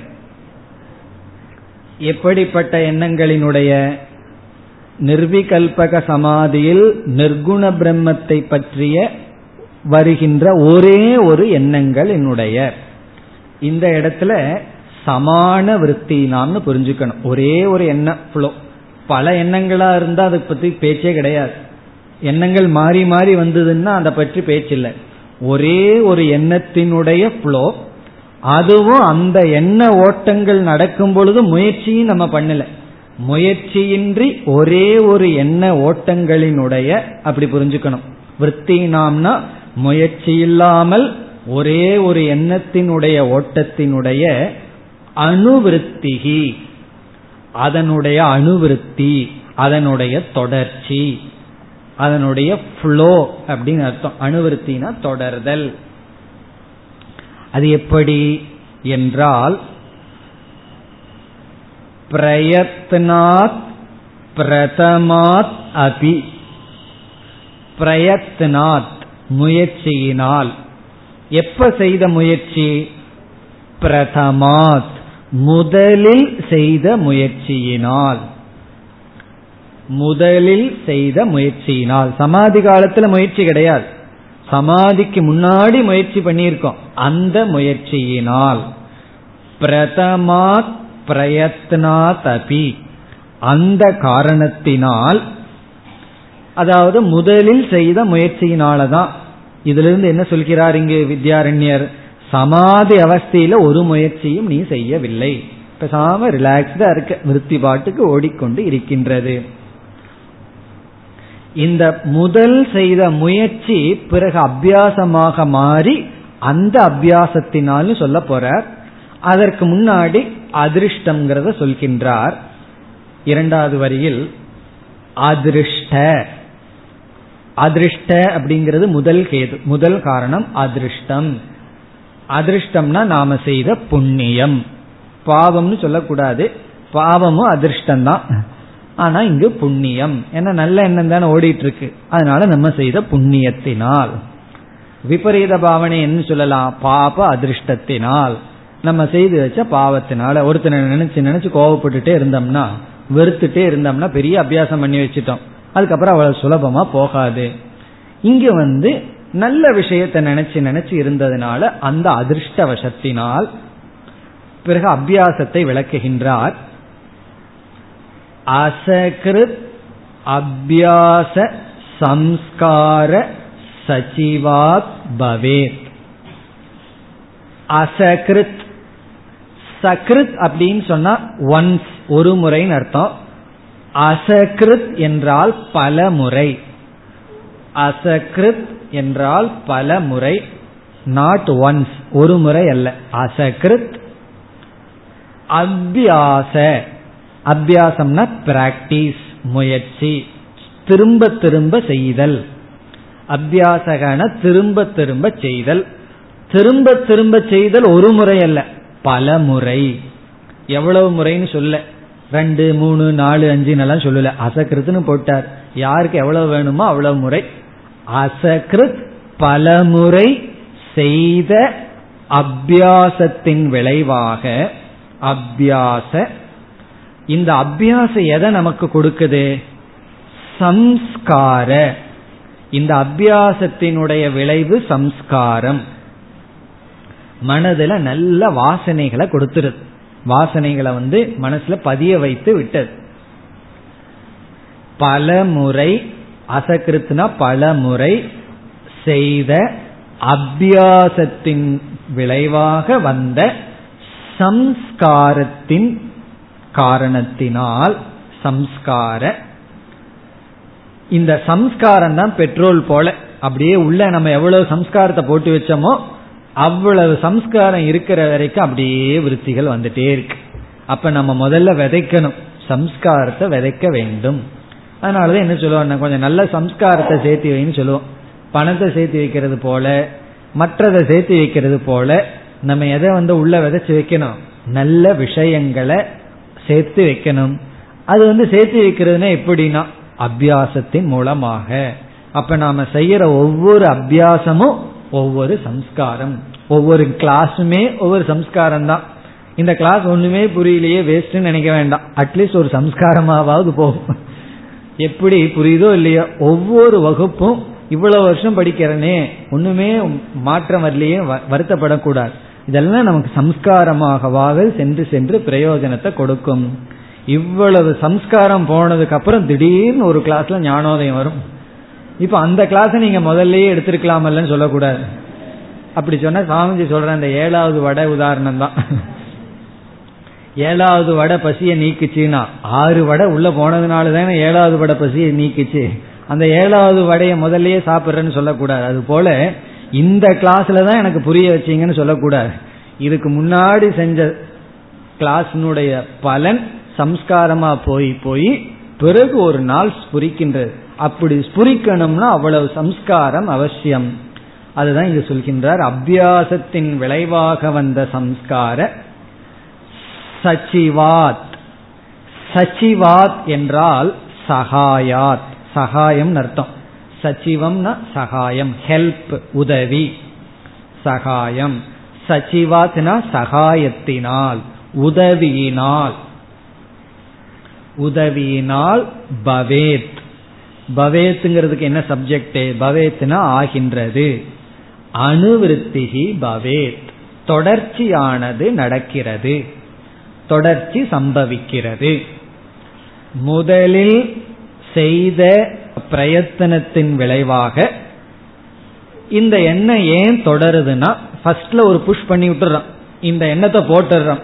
எப்படிப்பட்ட எண்ணங்களினுடைய? நிர்விகல்பக சமாதியில் நிர்குண பிரம்மத்தை பற்றிய வருகின்ற ஒரே ஒரு எண்ணங்கள் என்னுடைய இந்த இடத்துல சமான விற்த்தினாம்னு புரிஞ்சுக்கணும். ஒரே ஒரு எண்ணம் ஃப்ளோ பல எண்ணங்களா இருந்தா அதை பத்தி பேச்சே கிடையாது. எண்ணங்கள் மாறி மாறி வந்ததுன்னா அதை பற்றி பேச்சில்லை. ஒரே ஒரு எண்ணத்தினுடைய ஃப்ளோ அதுவும் அந்த எண்ண ஓட்டங்கள் நடக்கும் பொழுது முயற்சியும் நம்ம பண்ணல. முயற்சியின்றி ஒரே ஒரு எண்ண ஓட்டங்களினுடைய அப்படி புரிஞ்சுக்கணும். விற்த்தினாம்னா முயற்சி இல்லாமல் ஒரே ஒரு எண்ணத்தினுடைய ஓட்டத்தினுடைய அணுவிருத்திகி அதனுடைய அணுவிருத்தி அதனுடைய தொடர்ச்சி அதனுடைய ஃப்ளோ அப்படின்னு அர்த்தம். அணுவிருத்தினா தொடர்தல். அது எப்படி என்றால் பிரயத்னாத் பிரதமாத் அபி. பிரயத்னாத் முயற்சியினால். எப்ப செய்த முயற்சி? பிரதமாத். முதலில் செய்த முயற்சியினால். முதலில் செய்த முயற்சியினால். சமாதி காலத்துல முயற்சி கிடையாது. சமாதிக்கு முன்னாடி முயற்சி பண்ணியிருக்கோம். அந்த முயற்சியினால். பிரதமாத் பிரயத்னா தபி அந்த காரணத்தினால் அதாவது முதலில் செய்த முயற்சியினாலதான். இதுல இருந்து என்ன சொல்கிறார் இங்கு வித்யாரண்யர்? சமாதி அவஸ்தையில ஒரு முயற்சியும் நீ செய்யவில்லை. பேசாம ரிலாக்ஸ்டா இருக்க. விருத்தி பாட்டுக்கு ஓடிக்கொண்டு இருக்கின்றது. இந்த முதல் செய்த முயற்சி பிறகு அபியாசமாக மாறி அந்த அபியாசத்தினாலும் சொல்ல போறார். அதற்கு முன்னாடி அதிருஷ்டம்ங்கிறத சொல்கின்றார். இரண்டாவது வரியில் அதிருஷ்ட. அதிருஷ்ட அப்படிங்கிறது முதல் கேது முதல் காரணம் அதிருஷ்டம். அதிர்ஷ்டம்னா நாம செய்த புண்ணியம். பாவம்னு சொல்லக்கூடாது. பாவமும் அதிர்ஷ்டம் தான் ஆனா இங்கு புண்ணியம். ஏன்னா நல்ல எண்ணம் தானே ஓடிட்டு இருக்கு அதனால நம்ம செய்த புண்ணியத்தினால். விபரீத பாவனை என்ன சொல்லலாம்? பாப அதிர்ஷ்டத்தினால். நம்ம செய்து வச்ச பாவத்தினால ஒருத்தனை நினைச்சு நினைச்சு கோவப்பட்டுட்டே இருந்தோம்னா வெறுத்துட்டே இருந்தோம்னா பெரிய அபியாசம் பண்ணி வச்சுட்டோம். அதுக்கப்புறம் அவ்வளவு சுலபமா போகாது. இங்க வந்து நல்ல விஷயத்தை நினைச்சு நினைச்சு இருந்ததுனால அந்த அதிர்ஷ்ட வசத்தினால் பிறகு அபியாசத்தை விளக்குகின்றார். அசகிருத் அபியாச சம்ஸ்கார சச்சிவாத் பவேத். அசகிருத். சக்ருத் அப்படின்னு சொன்னா ஒன்ஸ் ஒரு முறைன்னு அர்த்தம். அசகிருத் என்றால் பல முறை. அசகிருத் என்றால் பல முறை நாட் ஒன்ஸ் ஒரு முறை அல்ல. அசகிருத் அபியாச. அபியாசம்னா பிராக்டிஸ் முயற்சி திரும்ப திரும்ப செய்தல். அபியாசகன திரும்ப திரும்ப செய்தல். திரும்ப திரும்ப செய்தல் ஒரு முறை அல்ல பல முறை. எவ்வளவு முறைன்னு சொல்ல. ரெண்டு மூணு நாலு அஞ்சுன்னு எல்லாம் சொல்லல. அசகிருத்துன்னு போட்டார். யாருக்கு எவ்வளவு வேணுமோ அவ்வளவு முறை. அசகிருத் பல முறை செய்த அபியாசத்தின் விளைவாக அபியாச. இந்த அபியாசம் எதை நமக்கு கொடுக்குது? சம்ஸ்கார. இந்த அபியாசத்தினுடைய விளைவு சம்ஸ்காரம். மனதுல நல்ல வாசனைகளை கொடுத்துருது. வாசனைகளை வந்து மனசுல பதிய வைத்து விட்டது. பல முறை அசகிருத்னா பல முறை செய்த அபியாசத்தின் விளைவாக வந்த சம்ஸ்காரத்தின் காரணத்தினால் சம்ஸ்கார. இந்த சம்ஸ்காரம் தான் பெட்ரோல் போல. அப்படியே உள்ள நம்ம எவ்வளவு சம்ஸ்காரத்தை போட்டு வச்சோமோ அவ்வளவு சம்ஸ்காரம் இருக்கிற வரைக்கும் அப்படியே விருத்திகள் வந்துட்டே இருக்கு. அப்ப நம்ம முதல்ல விதைக்கணும். சம்ஸ்காரத்தை விதைக்க வேண்டும். அதனாலதான் என்ன சொல்லுவோம் கொஞ்சம் நல்ல சம்ஸ்காரத்தை சேர்த்து வைன்னு சொல்லுவோம். பணத்தை சேர்த்து வைக்கிறது போல மற்றதை சேர்த்து வைக்கிறது போல நம்ம எதை வந்து உள்ள விதைச்சு வைக்கணும்? நல்ல விஷயங்களை சேர்த்து வைக்கணும். அது வந்து சேர்த்து வைக்கிறதுனா எப்படின்னா அபியாசத்தின் மூலமாக. அப்ப நாம செய்யற ஒவ்வொரு அபியாசமும் ஒவ்வொரு சம்ஸ்காரம். ஒவ்வொரு கிளாஸுமே ஒவ்வொரு சம்ஸ்காரம் தான் இந்த கிளாஸ் ஒண்ணுமே புரியலையே வேஸ்ட்னு நினைக்க வேண்டாம். அட்லீஸ்ட் ஒரு சம்ஸ்காரமாவது போகும். எப்படி புரியுதோ இல்லையோ ஒவ்வொரு வகுப்பும் இவ்வளவு வருஷம் படிக்கிறனே ஒண்ணுமே மாற்றம் வரலையே வருத்தப்படக்கூடாது. இதெல்லாம் நமக்கு சம்ஸ்காரமாகவாக சென்று சென்று பிரயோஜனத்தை கொடுக்கும். இவ்வளவு சம்ஸ்காரம் போனதுக்கு அப்புறம் திடீர்னு ஒரு கிளாஸ்ல ஞானோதயம் வரும். இப்ப அந்த கிளாஸ் நீங்க முதல்லயே எடுத்திருக்கலாமல்லன்னு சொல்லக்கூடாது. அப்படி சொன்னா சாமிஜி சொல்ற அந்த ஏழாவது வடை உதாரணம் தான் ஏழாவது வடை பசியை நீக்குச்சுன்னா ஆறு வடை உள்ள போனதுனால தானே ஏழாவது வடை பசியை நீக்குச்சு? அந்த ஏழாவது வடையை முதல்லயே சாப்பிட்றேன்னு சொல்லக்கூடாது. அது போல இந்த கிளாஸ்ல தான் எனக்கு புரிய வச்சீங்கன்னு சொல்லக்கூடாது. இதுக்கு முன்னாடி செஞ்ச கிளாஸினுடைய பலன் சம்ஸ்காரமா போய் போய் பிறகு ஒரு நாள் ஸ்புரிக்கின்றது. அப்படி ஸ்புரிக்கணும்னா அவ்வளவு சம்ஸ்காரம் அவசியம். அதுதான் இங்கு சொல்கின்றார். அபியாசத்தின் விளைவாக வந்த சம்ஸ்கார சச்சிவாத். சச்சிவாத் என்றால் சகாயாத். சகாயம் அர்த்தம். சச்சிவம்னா சகாயம் ஹெல்ப் உதவி. சகாயம். சச்சிவாத்னா சகாயத்தினால் உதவியினால். உதவியினால் பவேத். பவேத்துங்கிறதுக்கு என்ன சப்ஜெக்ட் பவேத்னா ஆகின்றது. அணுவிருத்திகி பவேத். தொடர்ச்சியானது நடக்கிறது. தொடர்ச்சி சம்பவிக்கிறது. முதலில் செய்த பிரயத்தனத்தின் விளைவாக இந்த எண்ணெய் ஏன் தொடருதுன்னா ஃபர்ஸ்ட்ல ஒரு புஷ் பண்ணி விட்டுறான் இந்த எண்ணத்தை போட்டுடுறான்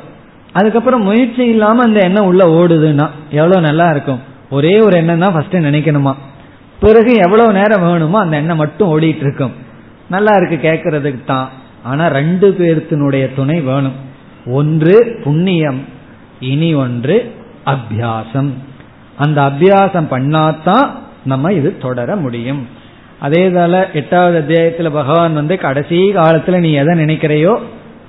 அதுக்கப்புறம் முயற்சி இல்லாம அந்த எண்ணம் உள்ள ஓடுதுன்னா எவ்வளவு நல்லா இருக்கும். ஒரே ஒரு எண்ணம் தான் ஃபர்ஸ்ட் நினைக்கணுமா? பிறகு எவ்வளவு நேரம் வேணுமோ அந்த எண்ணம் மட்டும் ஓடிட்டு இருக்கும் நல்லா இருக்கு கேட்கறதுக்கு தான். ஆனா ரெண்டு பேர்த்தினுடைய துணை வேணும். ஒன்று புண்ணியம் இனி ஒன்று அபியாசம். அந்த அபியாசம் பண்ணாதான் நம்ம இது தொடர முடியும். அதே போல எட்டாவது அத்தியாயத்துல பகவான் வந்து கடைசி காலத்துல நீ எதை நினைக்கிறையோ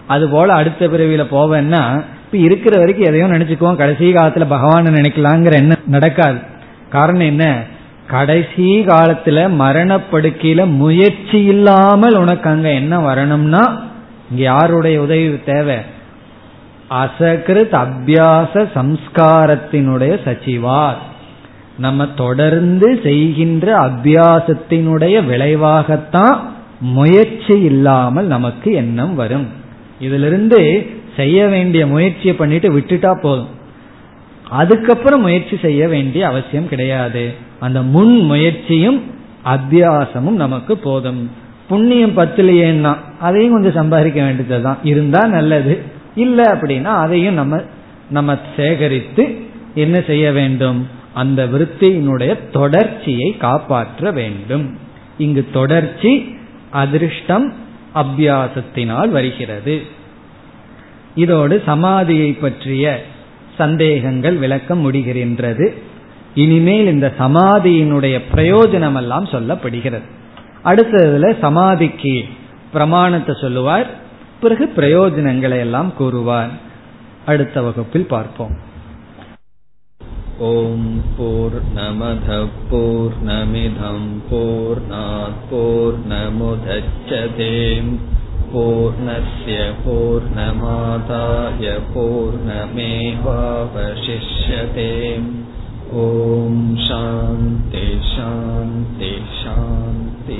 அது போல அடுத்த பிறவியில போவேன்னா இப்ப இருக்கிற வரைக்கும் எதையும் நினைச்சுக்குவோம். கடைசி காலத்துல பகவான நினைக்கலாங்கிற என்ன நடக்காது. காரணம் என்ன? கடைசி காலத்துல மரணப்படுக்கையில முயற்சி இல்லாமல் உனக்கு அங்க என்ன வரணும்னா இங்க யாருடைய உதவி தேவை? அசகிருத் அபியாச சம்ஸ்காரத்தினுடைய சச்சிவார். நம்ம தொடர்ந்து செய்கின்ற அபியாசத்தினுடைய விளைவாகத்தான் முயற்சி இல்லாமல் நமக்கு எண்ணம் வரும். இதிலிருந்து செய்ய வேண்டிய முயற்சியை பண்ணிட்டு விட்டுட்டா போதும். அதுக்கப்புறம் முயற்சி செய்ய வேண்டிய அவசியம் கிடையாது. அந்த முன் முயற்சியும் அத்தியாசமும் நமக்கு போதும். புண்ணியம் பத்துலையேன்னா அதையும் கொஞ்சம் சம்பாதிக்க வேண்டியதுதான். இருந்தா நல்லது. இல்லை அப்படின்னா அதையும் நம்ம நம்ம சேகரித்து என்ன செய்ய வேண்டும்? அந்த விருத்தியினுடைய தொடர்ச்சியை காப்பாற்ற வேண்டும். இங்கு தொடர்ச்சி அதிருஷ்டம் அபியாசத்தினால் வருகிறது. இதோடு சமாதியை பற்றிய சந்தேகங்கள் விளக்க முடிகின்றது. இனிமேல் இந்த சமாதியினுடைய பிரயோஜனம் எல்லாம் சொல்லப்படுகிறது. அடுத்ததுல சமாதிக்கு பிரமாணத்தை சொல்லுவார். பிறகு பிரயோஜனங்களை எல்லாம் கூறுவார். அடுத்த வகுப்பில் பார்ப்போம். ஓம் போர் நமத போர் நமிதம் போர் போர் நமுதச்சதேம் பூர்ணய பூர்ணமாதாய பூர்ணமேவாவசிஷ்யதேம். ஓம் சாந்தி ஷாந்தி ஷாந்தி